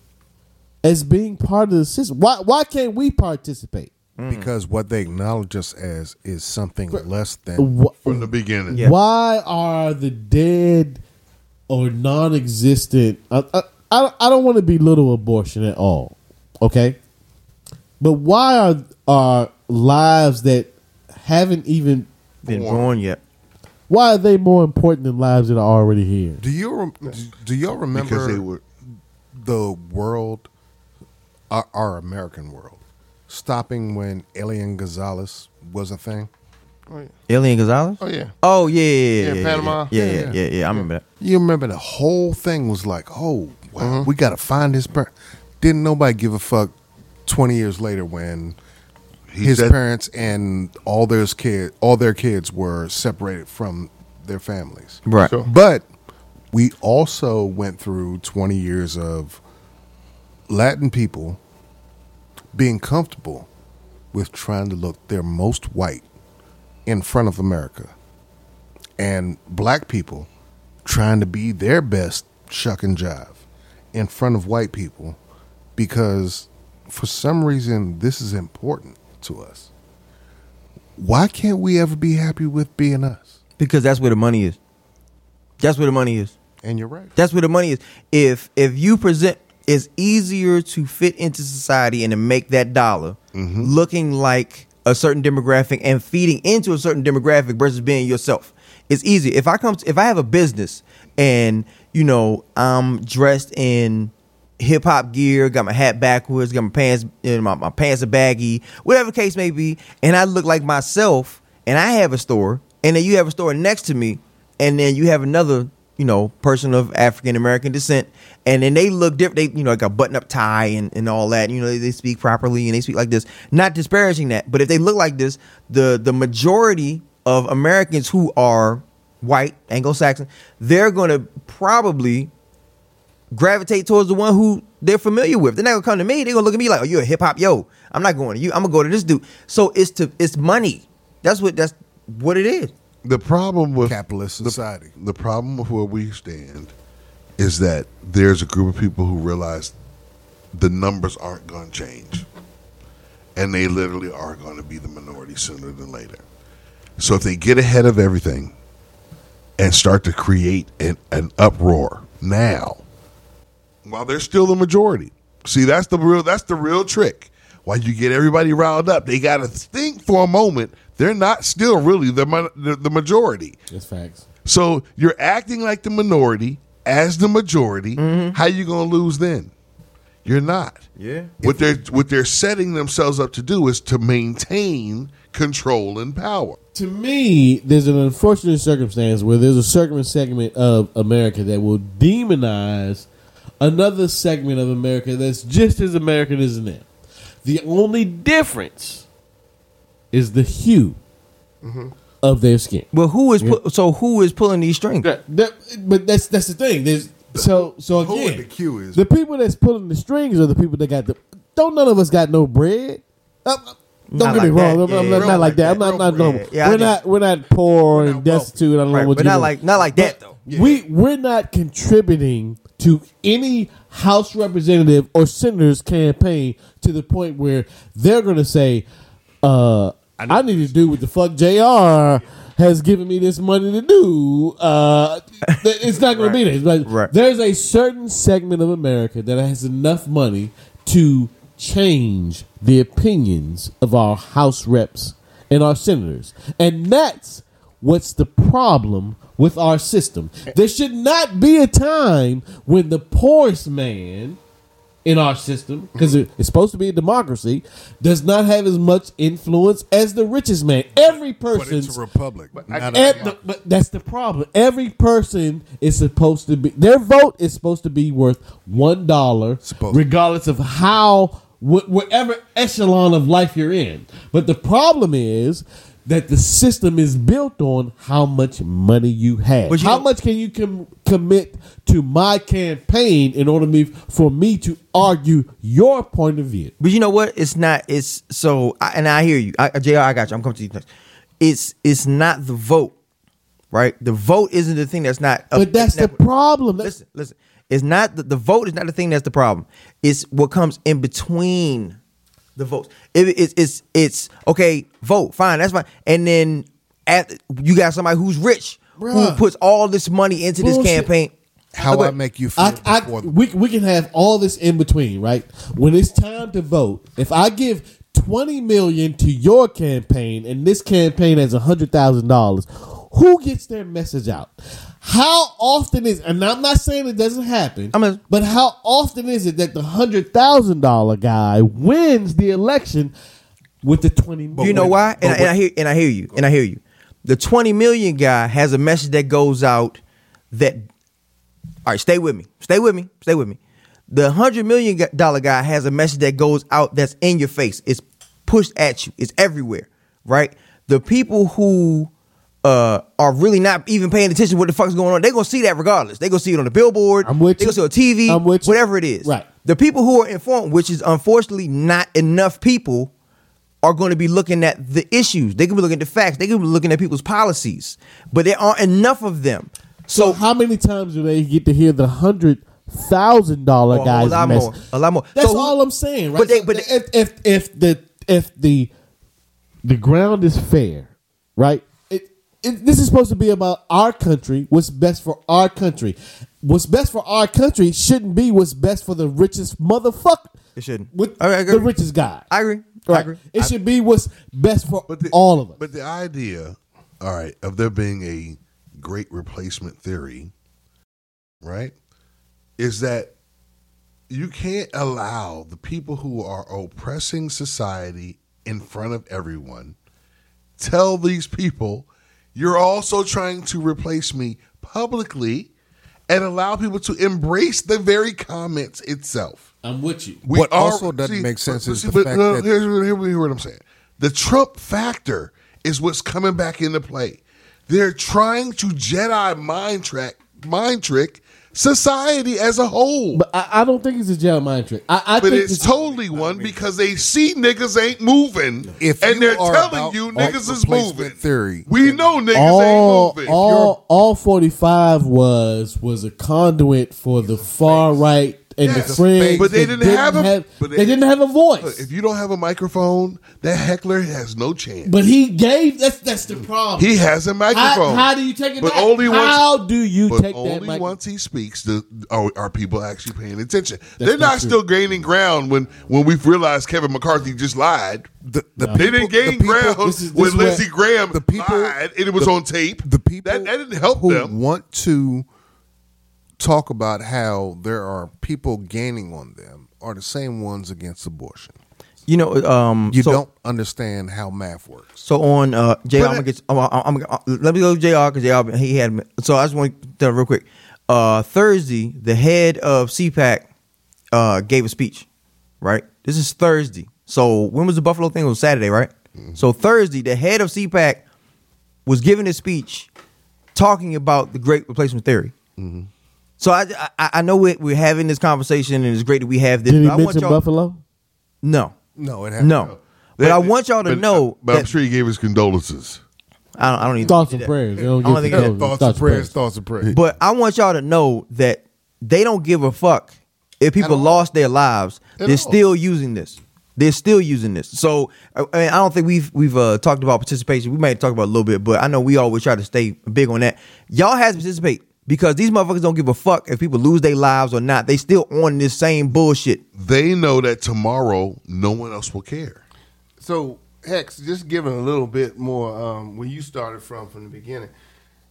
As being part of the system. Why why can't we participate? Mm. because what they acknowledge us as is something less than Wh- from the beginning. Yeah. Why are the dead or non-existent? I I, I I don't want to belittle abortion at all, okay? But why are are lives that haven't even been born yet. why are they more important than lives that are already here? Do you rem- do y'all remember Because they were the world, our, our American world, stopping when Elian Gonzalez was a thing? Oh, Elian Gonzalez? Oh yeah. Oh yeah, yeah, yeah, Yeah, yeah, Panama. Yeah, yeah, Yeah, yeah, yeah, yeah, I remember that. You remember the whole thing was like, oh, wow, mm-hmm. we got to find his parents. Didn't nobody give a fuck? Twenty years later, when he his said, parents and all their kid, all their kids were separated from their families. Right. Sure. But we also went through 20 years of Latin people being comfortable with trying to look their most white in front of America. And black people trying to be their best shuck and jive in front of white people because for some reason this is important to us. Why can't we ever be happy with being us? Because that's where the money is. That's where the money is. And you're right. That's where the money is. If if you present it's easier to fit into society and to make that dollar mm-hmm. looking like a certain demographic and feeding into a certain demographic versus being yourself. It's easy. If I come to, if I have a business and you know I'm dressed in hip hop gear, got my hat backwards, got my pants, you know, my, my pants are baggy, whatever the case may be, and I look like myself, and I have a store, and then you have a store next to me, and then you have another, you know, person of African American descent, and then they look different. They, you know, like a button up tie and, and all that. You know, they, they speak properly and they speak like this. Not disparaging that, but if they look like this, the the majority of Americans who are white, Anglo-Saxon, they're gonna probably gravitate towards the one who they're familiar with. They're not gonna come to me. They're gonna look at me like, "Oh, you're a hip hop yo." I'm not going to you. I'm gonna go to this dude. So it's to it's money. That's what that's what it is. The problem with Capitalist the- society. The, problem with where we stand is that there's a group of people who realize the numbers aren't going to change, and they literally are going to be the minority sooner than later. So if they get ahead of everything and start to create an, an uproar now, while they're still the majority, see that's the real that's the real trick. While you get everybody riled up, they got to think for a moment. They're not still really the the, majority. That's facts. So you're acting like the minority as the majority. Mm-hmm. How you going to lose then? You're not. Yeah. What they're what they're setting themselves up to do is to maintain control and power. To me, there's an unfortunate circumstance where there's a certain segment of America that will demonize another segment of America that's just as American as them. The only difference is the hue of their skin. Well, who is pu- so who is pulling these strings? That- that- but that's that's the thing. There's so so again, the queue is the people that's pulling the strings are the people that got the. Don't none of us got no bread. Uh, don't Not get me like wrong. that. I'm, Yeah, I'm not, not like like that. I'm not. Not no, bread. Yeah, we're not. We're not poor and not destitute. I don't Right, know what but you not know. like not like that though. We we're not contributing to any House representative or senator's campaign to the point where they're going to say, uh, "I need to do what the fuck Jr. has given me this money to do." Uh, it's not going to be there. Like, Right. There's a certain segment of America that has enough money to change the opinions of our House reps and our senators, and that's what's the problem with our system. There should not be a time when the poorest man in our system, because it's supposed to be a democracy, does not have as much influence as the richest man. Every But person's it's a republic. not a and the, but that's the problem. Every person is supposed to be their vote is supposed to be worth one dollar, Supposed regardless of how wh- whatever echelon of life you're in. But the problem is that the system is built on how much money you have. But you how know- much can you com- commit to my campaign in order me, for me to argue your point of view? But you know what? It's not. It's so. I, and I hear you, I, uh, Jr. I got you. I'm coming to you next. It's it's not the vote, right? The vote isn't the thing that's not. But that's the problem. That's- Listen, listen. It's not the, the vote is not the thing that's the problem. It's what comes in between the votes. It, it's it's it's okay. Vote fine. That's fine. And then at, you got somebody who's rich who puts all this money into this campaign. How Look, I make you feel I, I, before- we, we can have all this in between, right? When it's time to vote, if I give twenty million to your campaign and this campaign has hundred thousand dollars, who gets their message out? How often is and I'm not saying it doesn't happen, I'm a- but how often is it that the hundred thousand dollar guy wins the election with the twenty? you know why? And, I, and I hear and I hear you. And I hear you. The twenty million guy has a message that goes out that. All right, stay with me. Stay with me. Stay with me. The hundred million dollar guy has a message that goes out that's in your face. It's pushed at you. It's everywhere. Right. The people who uh, are really not even paying attention to what the fuck's going on. They're gonna see that regardless. They're gonna see it on the billboard. I'm with They're you. gonna see it on TV. I'm with you. Whatever it is. Right. The people who are informed, which is unfortunately not enough people, are going to be looking at the issues. They can be looking at the facts. They can be looking at people's policies, but there aren't enough of them. So how many times do they get to hear the hundred thousand dollar Oh, a guy's lot message? more. A lot more. That's So who- all I'm saying, right? But they- So but they- if, if if the if the the ground is fair, right? It it, this is supposed to be about our country. What's best for our country? What's best for our country shouldn't be what's best for the richest motherfucker. It shouldn't. With I- I agree. the richest guy. I agree. I agree. It should be what's best for the, all of us. But the idea, all right, of there being a great replacement theory, right, is that you can't allow the people who are oppressing society in front of everyone tell these people you're also trying to replace me publicly and allow people to embrace the very comments itself. I'm with you. We What are- also doesn't make sense but- is see, the but fact no, that- here's, here's, here's what I'm saying. The Trump factor is what's coming back into play. They're trying to Jedi mind track, mind trick society as a whole. But I, I don't think it's a jail mind trick. I, I But think it's totally one because they see niggas ain't moving, If and they're telling you niggas is moving. theory, we know niggas all ain't moving. all all 45 was was a conduit for the far right and Yes. the friends But they that didn't have a- but they, they- didn't have a voice Look, if you don't have a microphone, that heckler has no chance. but he gave that's that's the problem he has a microphone. how do you take it But back? only once- how do you take that only once he speaks do, are, are people actually paying attention. They're not not still gaining ground when when we've realized Kevin McCarthy just lied. the, the They people- didn't gain the people- ground this is- this when Lindsey Graham the people- lied and it was the- on tape. the people that, that didn't help who them. want to talk about how there are people gaining on them are the same ones against abortion. You know, um, You so, don't understand how math works. So on uh, Jr. I'm gonna get. I'm, I'm, I'm, let me go to Jr. because Jr. He had. So I just want to tell real quick. Uh, Thursday, the head of CPAC uh, gave a speech. Right. This is Thursday. So when was the Buffalo thing? It was Saturday, right? So Thursday, the head of CPAC was giving a speech talking about the Great Replacement Theory. So I, I I know we, we're having this conversation and it's great that we have this. did he but I want mention y'all, Buffalo No, No, it happened. no. But I want y'all to But- know But I'm that sure he gave his condolences. I don't, I don't even thoughts do and that. prayers they don't I don't get think to it- Thoughts and prayers, thoughts and prayers. But I want y'all to know that they don't give a fuck if people lost their lives. At They're all. still using this. They're still using this. So I, I mean, I don't think we've we've uh, talked about participation. We might talk about it a little bit, but I know we always try to stay big on that. Y'all have to participate because these motherfuckers don't give a fuck if people lose their lives or not. They still on this same bullshit. They know that tomorrow no one else will care. So Hex, just giving a little bit more um, where you started from from the beginning.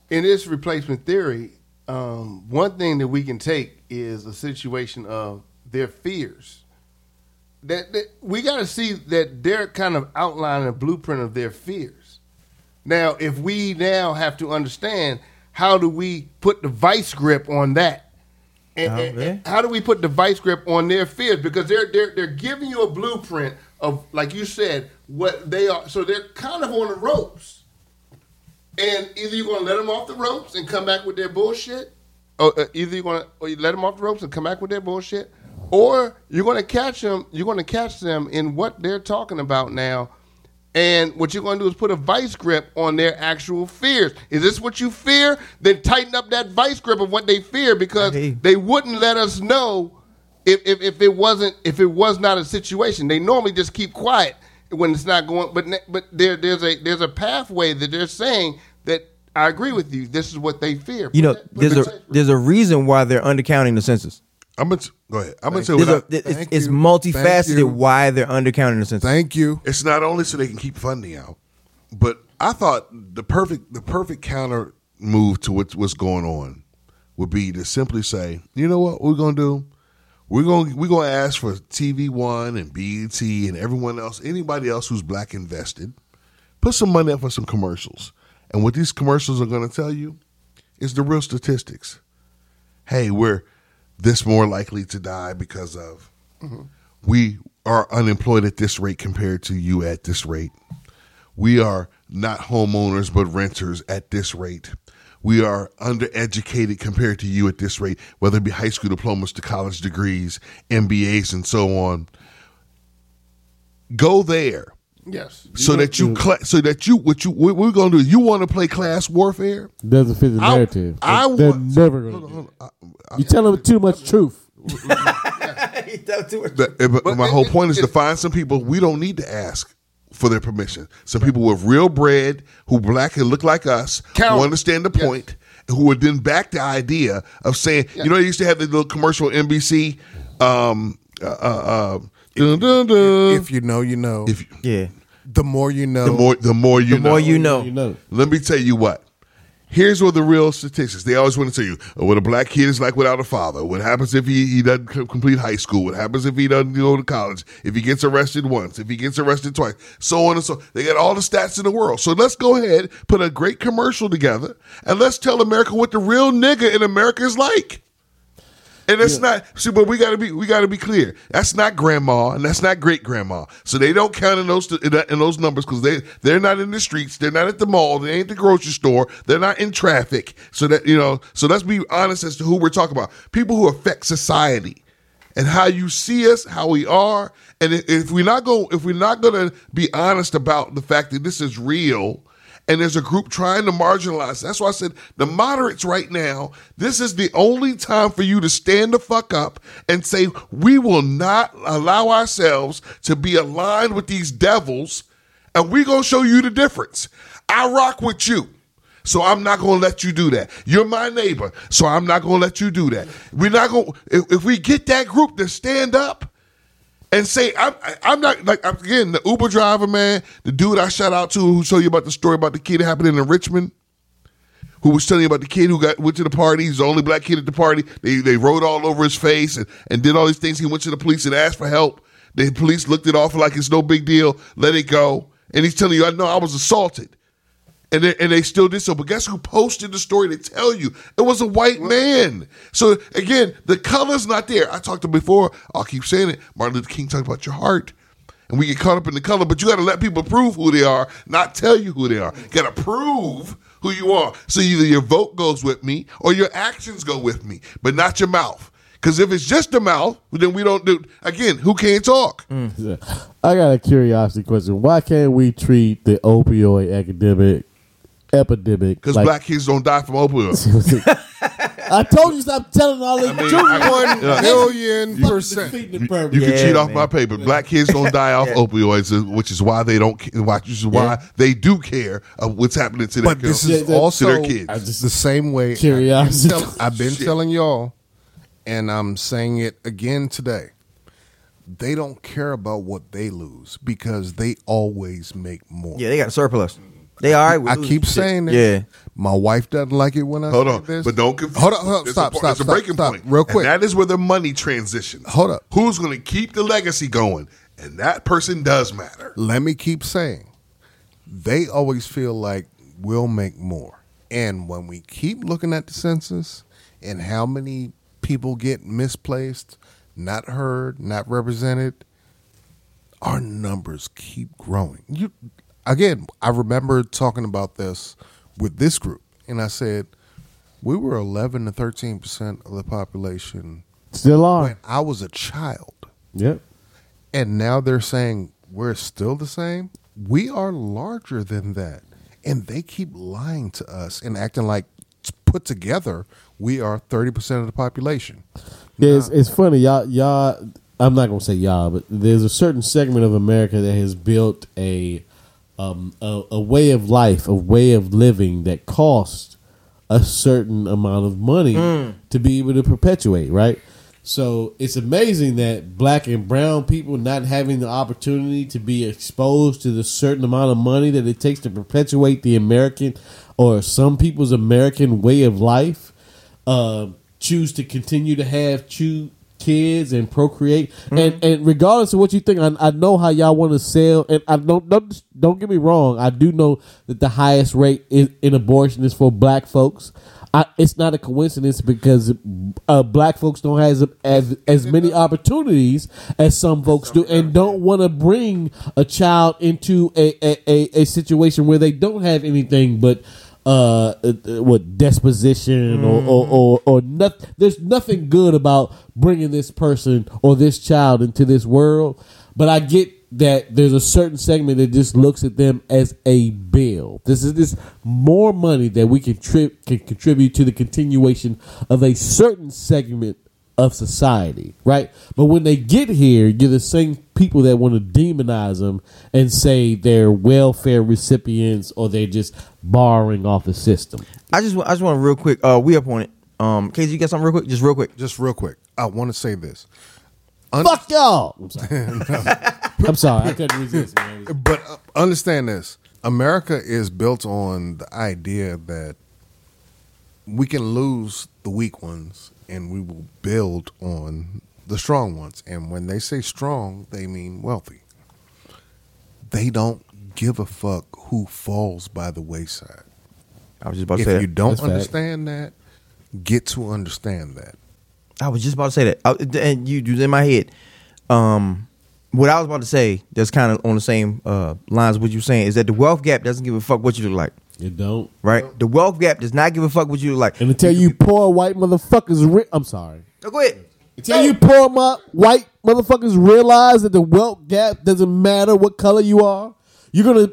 In this replacement theory, um, one thing that we can take is a situation of their fears. That, that we got to see that they're kind of outlining a blueprint of their fears. Now, if we now have to understand how do we put the vice grip on that, and, and- and how do we put the vice grip on their fears? Because they're they're they're giving you a blueprint of, like you said, what they are. So they're kind of on the ropes, and either you're going to let them off the ropes and come back with their bullshit, or uh, either you're going to or you let them off the ropes and come back with their bullshit, or you're going to catch them. You're going to catch them in what they're talking about now. And what you're going to do is put a vice grip on their actual fears. Is this what you fear? Then tighten up that vice grip of what they fear because Hey. they wouldn't let us know if, if, if it wasn't if it was not a situation. They normally just keep quiet when it's not going. But but there there's a there's a pathway that they're saying that I agree with you. This is what they fear. You know, there's a there's a reason why they're undercounting the census. I'm gonna t- go ahead. I'm gonna say There's a, it's, Thank it's you. multifaceted you. why they're undercounting the census. Thank you. it's not only so they can keep funding out, but I thought the perfect the perfect counter move to what's what's going on would be to simply say, you know what we're gonna do? We're gonna we're gonna ask for TV One and BET and everyone else, anybody else who's black invested, put some money up for some commercials. And what these commercials are gonna tell you is the real statistics. Hey, we're this more likely to die because of we are unemployed at this rate compared to you at this rate. We are not homeowners but renters at this rate. We are undereducated compared to you at this rate, whether it be high school diplomas to college degrees, MBAs, and so on. Go there yes. so that you cla- so that you what you what we're gonna do. You want to play class warfare? doesn't fit the I- narrative I they're want- never gonna Hold on, do it. you tell them too much truth The- eh, but my whole point is to find some people we don't need to ask for their permission. Some people with real bread who black and look like us Count. who understand the point, who would then back the idea of saying, you know, they used to have the little commercial NBC. Um, uh, uh, uh, dun, dun, dun. If you know, you know. If you- Yeah. the more you know, the more, the more you know. The know. more you know. You know. Let me tell you what. Here's what the real statistics. They always want to tell you uh, what a black kid is like without a father. What happens if he, he doesn't c- complete high school? What happens if he doesn't go to college? If he gets arrested once? If he gets arrested twice? So on and so. They got all the stats in the world. So let's go ahead, put a great commercial together, and let's tell America what the real nigga in America is like. And it's not see, but we gotta be we gotta be clear. That's not grandma and that's not great grandma. So they don't count in those in, those numbers because they they're not in the streets. They're not at the mall. They ain't the grocery store. They're not in traffic. So that you know. So let's be honest as to who we're talking about. People who affect society and how you see us, how we are. And if- if we're not going, if we're not going to be honest about the fact that this is real, and there's a group trying to marginalize. That's why I said the moderates right now. This is the only time for you to stand the fuck up and say we will not allow ourselves to be aligned with these devils, and we're gonna show you the difference. I rock with you. So I'm not going to let you do that. You're my neighbor, so I'm not going to let you do that. We're not going. If, if we get that group to stand up and say, I'm, I'm not like I'm- again the Uber driver man, the dude I shout out to who told you about the story about the kid happening in Richmond, who was telling you about the kid who got went to the party. He's the only black kid at the party. They they wrote all over his face and, and did all these things. He went to the police and asked for help. The police looked it off like it's no big deal, let it go. And he's telling you, I know I was assaulted. And they, and they still did so. But guess who posted the story to tell you? It was a white man. So again, the color's not there. I talked to before. I'll keep saying it. Martin Luther King talked about your heart. And we get caught up in the color, but you got to let people prove who they are, not tell you who they are. You got to prove who you are. So either your vote goes with me or your actions go with me, but not your mouth. Because if it's just the mouth, then we don't do. Again, who can't talk? Mm, yeah. I got a curiosity question. Why can't we treat the opioid epidemic epidemic? Because like- black kids don't die from opioids. I told you stop telling all this. mean, truth. One Yeah. million Fucking percent. You, you can Yeah, cheat off man. my paper. Black kids don't die off opioids, uh, which is why they don't. ca- Which is why they do care of what's happening to their But this is Yeah, also to their kids. I just- the same way. Curiosity. I've been, tell- I've been telling y'all, and I'm saying it again today. They don't care about what they lose because they always make more. Yeah, they got surplus. They are. I keep shit. saying it. Yeah. My wife doesn't like it when I Hold say on, this. but don't confuse. Hold on, hold on, There's stop, a, stop, there's a stop, breaking stop, point. real And quick. that is where the money transitions. Hold up. Who's going to keep the legacy going? And that person does matter. Let me keep saying, they always feel like we'll make more. And when we keep looking at the census and how many people get misplaced, not heard, not represented, our numbers keep growing. You again, I remember talking about this with this group, and I said we were eleven to thirteen percent of the population Still are. when I was a child. Yep. And now they're saying we're still the same. We are larger than that. And they keep lying to us and acting like put together we are 30% of the population. Yeah, it's, it's funny, y'all. Y'all, I'm not gonna say y'all, but there's a certain segment of America that has built a um, a, a way of life, a way of living that costs a certain amount of money to be able to perpetuate, right? So it's amazing that black and brown people not having the opportunity to be exposed to the certain amount of money that it takes to perpetuate the American or some people's American way of life uh, choose to continue to have two kids and procreate. And and regardless of what you think I, I know how y'all want to sell and I don't, don't don't get me wrong I do know that the highest rate in, in abortion is for black folks. I, it's not a coincidence because uh, black folks don't have as, as as many opportunities as some folks do, and don't want to bring a child into a, a, a, a situation where they don't have anything but uh, uh, what disposition or or or, or nothing. There's nothing good about bringing this person or this child into this world. But I get that there's a certain segment that just looks at them as a bill. This is this more money that we can tri- can contribute to the continuation of a certain segment of society, right? But when they get here, you're the same people that want to demonize them and say they're welfare recipients or they're just borrowing off the system. I just, I just want to real quick. Uh, we up on it. Um, Casey, you got something real quick? Just real quick. Just real quick, I want to say this. Un- Fuck y'all. I'm sorry. I'm sorry. I couldn't resist, man. But uh, understand this: America is built on the idea that we can lose the weak ones, and we will build on the strong ones. And when they say strong, they mean wealthy. They don't give a fuck who falls by the wayside. I was just about to If say If you don't That's fact. understand that, get to understand that. I was just about to say that. I, and you, you was in my head. Um, what I was about to say, that's kind of on the same uh, lines what you're saying, is that the wealth gap doesn't give a fuck what you look like, You don't. right? The wealth gap does not give a fuck what you like. And to tell you poor white motherfuckers, ri- I'm sorry. No, go ahead. Until you poor white motherfuckers realize that the wealth gap doesn't matter what color you are, you're gonna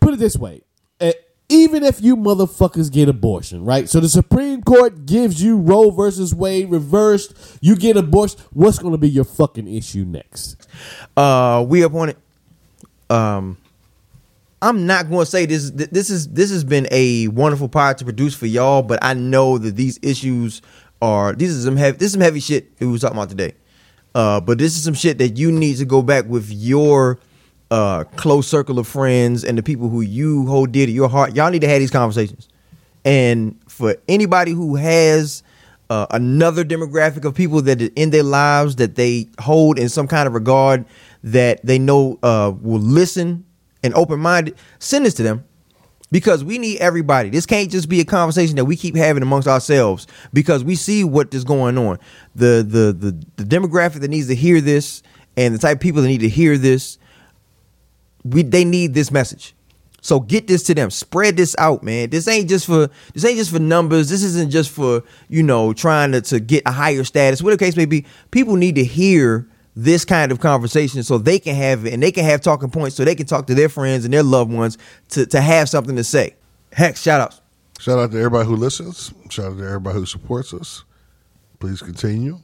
put it this way. Uh, even if you motherfuckers get abortion, right? So the Supreme Court gives you Roe versus Wade reversed. You get abortion. What's gonna be your fucking issue next? Uh, we up on it. Um, I'm not going to say this. This is this has been a wonderful pod to produce for y'all, but I know that these issues are these is some heavy. This is some heavy shit that we was talking about today. Uh, but this is some shit that you need to go back with your uh close circle of friends and the people who you hold dear to your heart. Y'all need to have these conversations. And for anybody who has uh, another demographic of people that in their lives that they hold in some kind of regard that they know uh, will listen and open minded, send this to them because we need everybody. This can't just be a conversation that we keep having amongst ourselves because we see what is going on. The the the, the demographic that needs to hear this and the type of people that need to hear this, we they need this message. So get this to them. Spread this out, man. This ain't just for this ain't just for numbers. This isn't just for, you know, trying to, to get a higher status. Whatever the case may be, people need to hear this kind of conversation so they can have it and they can have talking points so they can talk to their friends and their loved ones to, to have something to say. Hex, shout outs. Shout out to everybody who listens. Shout out to everybody who supports us. Please continue.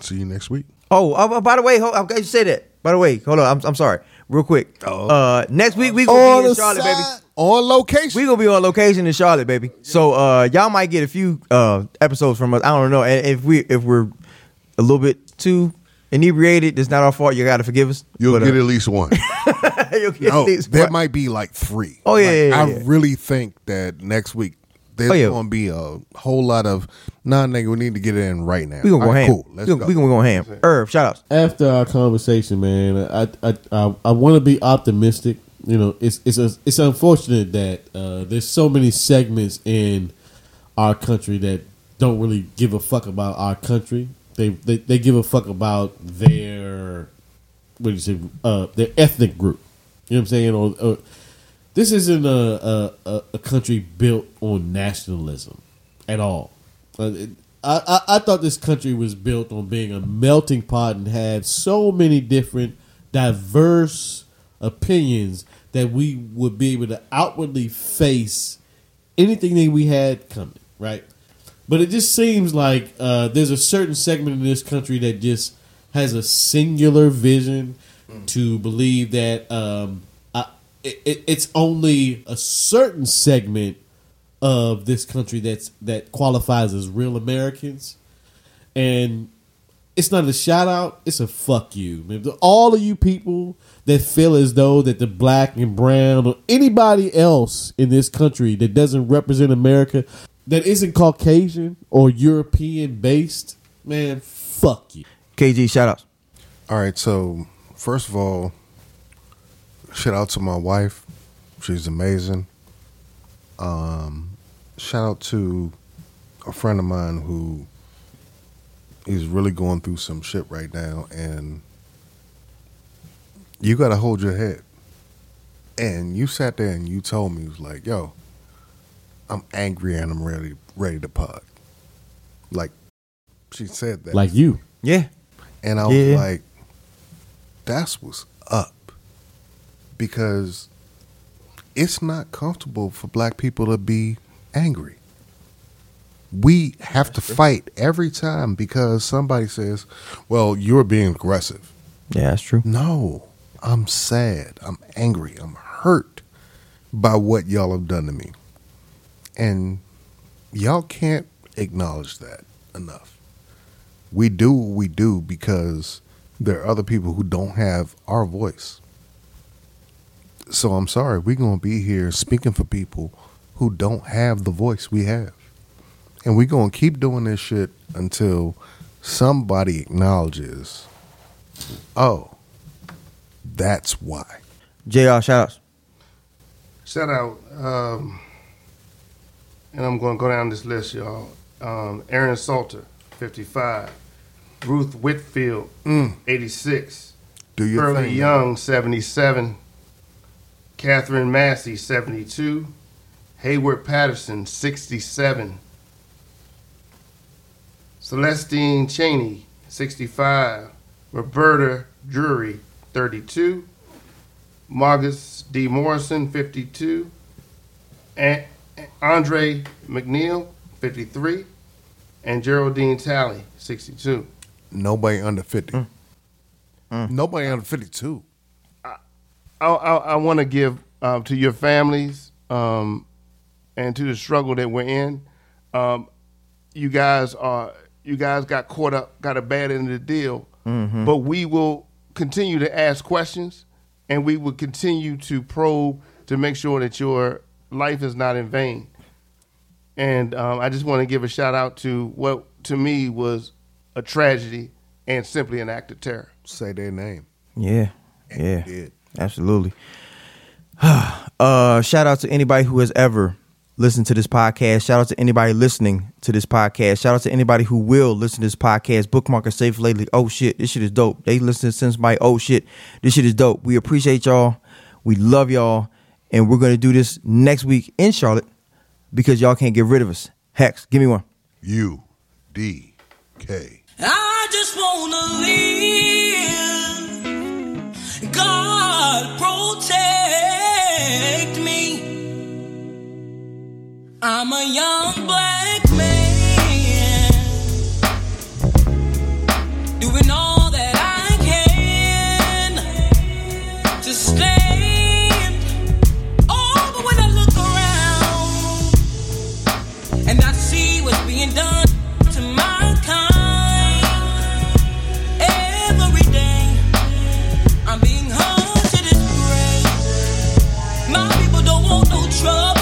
See you next week. Oh, uh, by the way, hold, I'm glad you said that. By the way, hold on. I'm, I'm sorry. Real quick. Uh, next week we On gonna be in the Charlotte, baby. On location. We gonna be on location in Charlotte, baby. So uh, y'all might get a few uh, episodes from us. I don't know. And if we if we're a little bit too inebriated, it's not our fault. You gotta forgive us. You'll But, get uh, at least one. you'll get No, at least there one. might be like three. Oh, yeah, Like, yeah, yeah, I yeah. really think that next week there's Oh, yeah. going to be a whole lot of nah, nigga. We need to get it in right now. we gonna go All right, ham. Cool. Let's we, go. we gonna go ham. Irv, shout outs. After our conversation, man, I I I, I want to be optimistic. You know, it's it's a, it's unfortunate that uh, there's so many segments in our country that don't really give a fuck about our country. They they, they give a fuck about their what do you say uh, their ethnic group. You know what I'm saying? Or, or this isn't a, a a- country built on nationalism at all. Uh, I, I I thought this country was built on being a melting pot and had so many different diverse opinions that we would be able to outwardly face anything that we had coming, right? But it just seems like uh, there's a certain segment in this country that just has a singular vision to believe that um, I, it, it- it's only a certain segment of this country that's that qualifies as real Americans, and it's not a shout out; it's a fuck you. All of you people that feel as though that the black and brown or anybody else in this country that doesn't represent America, that isn't Caucasian or European based, man, fuck you. KG, shout outs. All right. So first of all, shout out to my wife. She's amazing. Um, shout out to a friend of mine who is really going through some shit right now, and you got to hold your head. And you sat there and you told me, it was like, yo, I'm angry and I'm ready, ready to pug. Like, she said that. Like you. Yeah. And I was Yeah. like, that's what's up. Because it's not comfortable for black people to be angry. We have to fight every time because somebody says, "Well, you're being aggressive." Yeah, that's true. No, I'm sad. I'm angry. I'm hurt by what y'all have done to me. And y'all can't acknowledge that enough. We do what we do because there are other people who don't have our voice. So I'm sorry, we're going to be here speaking for people who don't have the voice we have. And we're going to keep doing this shit until somebody acknowledges, oh, that's why. JR, shout outs. Shout out, um, and I'm going to go down this list, y'all. Um, Aaron Salter, 55. Ruth Whitfield, 86. Do you Pearlie thing. Young, 77. Katherine Massey, 72. Heyward Patterson, 67. Celestine Chaney, 65. Roberta Drury, 32. Margus D. Morrison, 52. And Andre Mackniel, 53. And Geraldine Talley, 62. Nobody under 50. Nobody under 52. I, I, I want to give um, to your families um, and to the struggle that we're in. Um, you guys are you guys got caught up, got a bad end of the deal, but we will continue to ask questions and we will continue to probe to make sure that your life is not in vain. And um, I just want to give a shout out to what to me was a tragedy and simply an act of terror. Say their name. Yeah, And yeah, absolutely. uh, shout out to anybody who has ever listened to this podcast. Shout out to anybody listening to this podcast. Shout out to anybody who will listen to this podcast. Bookmark or save lately. Oh shit, this shit is dope. They listen since my oh shit, this shit is dope. We appreciate y'all. We love y'all, and we're gonna do this next week in Charlotte because y'all can't get rid of us. Hex, give me one. U D K. I just wanna live. God protect me. I'm a young black trouble.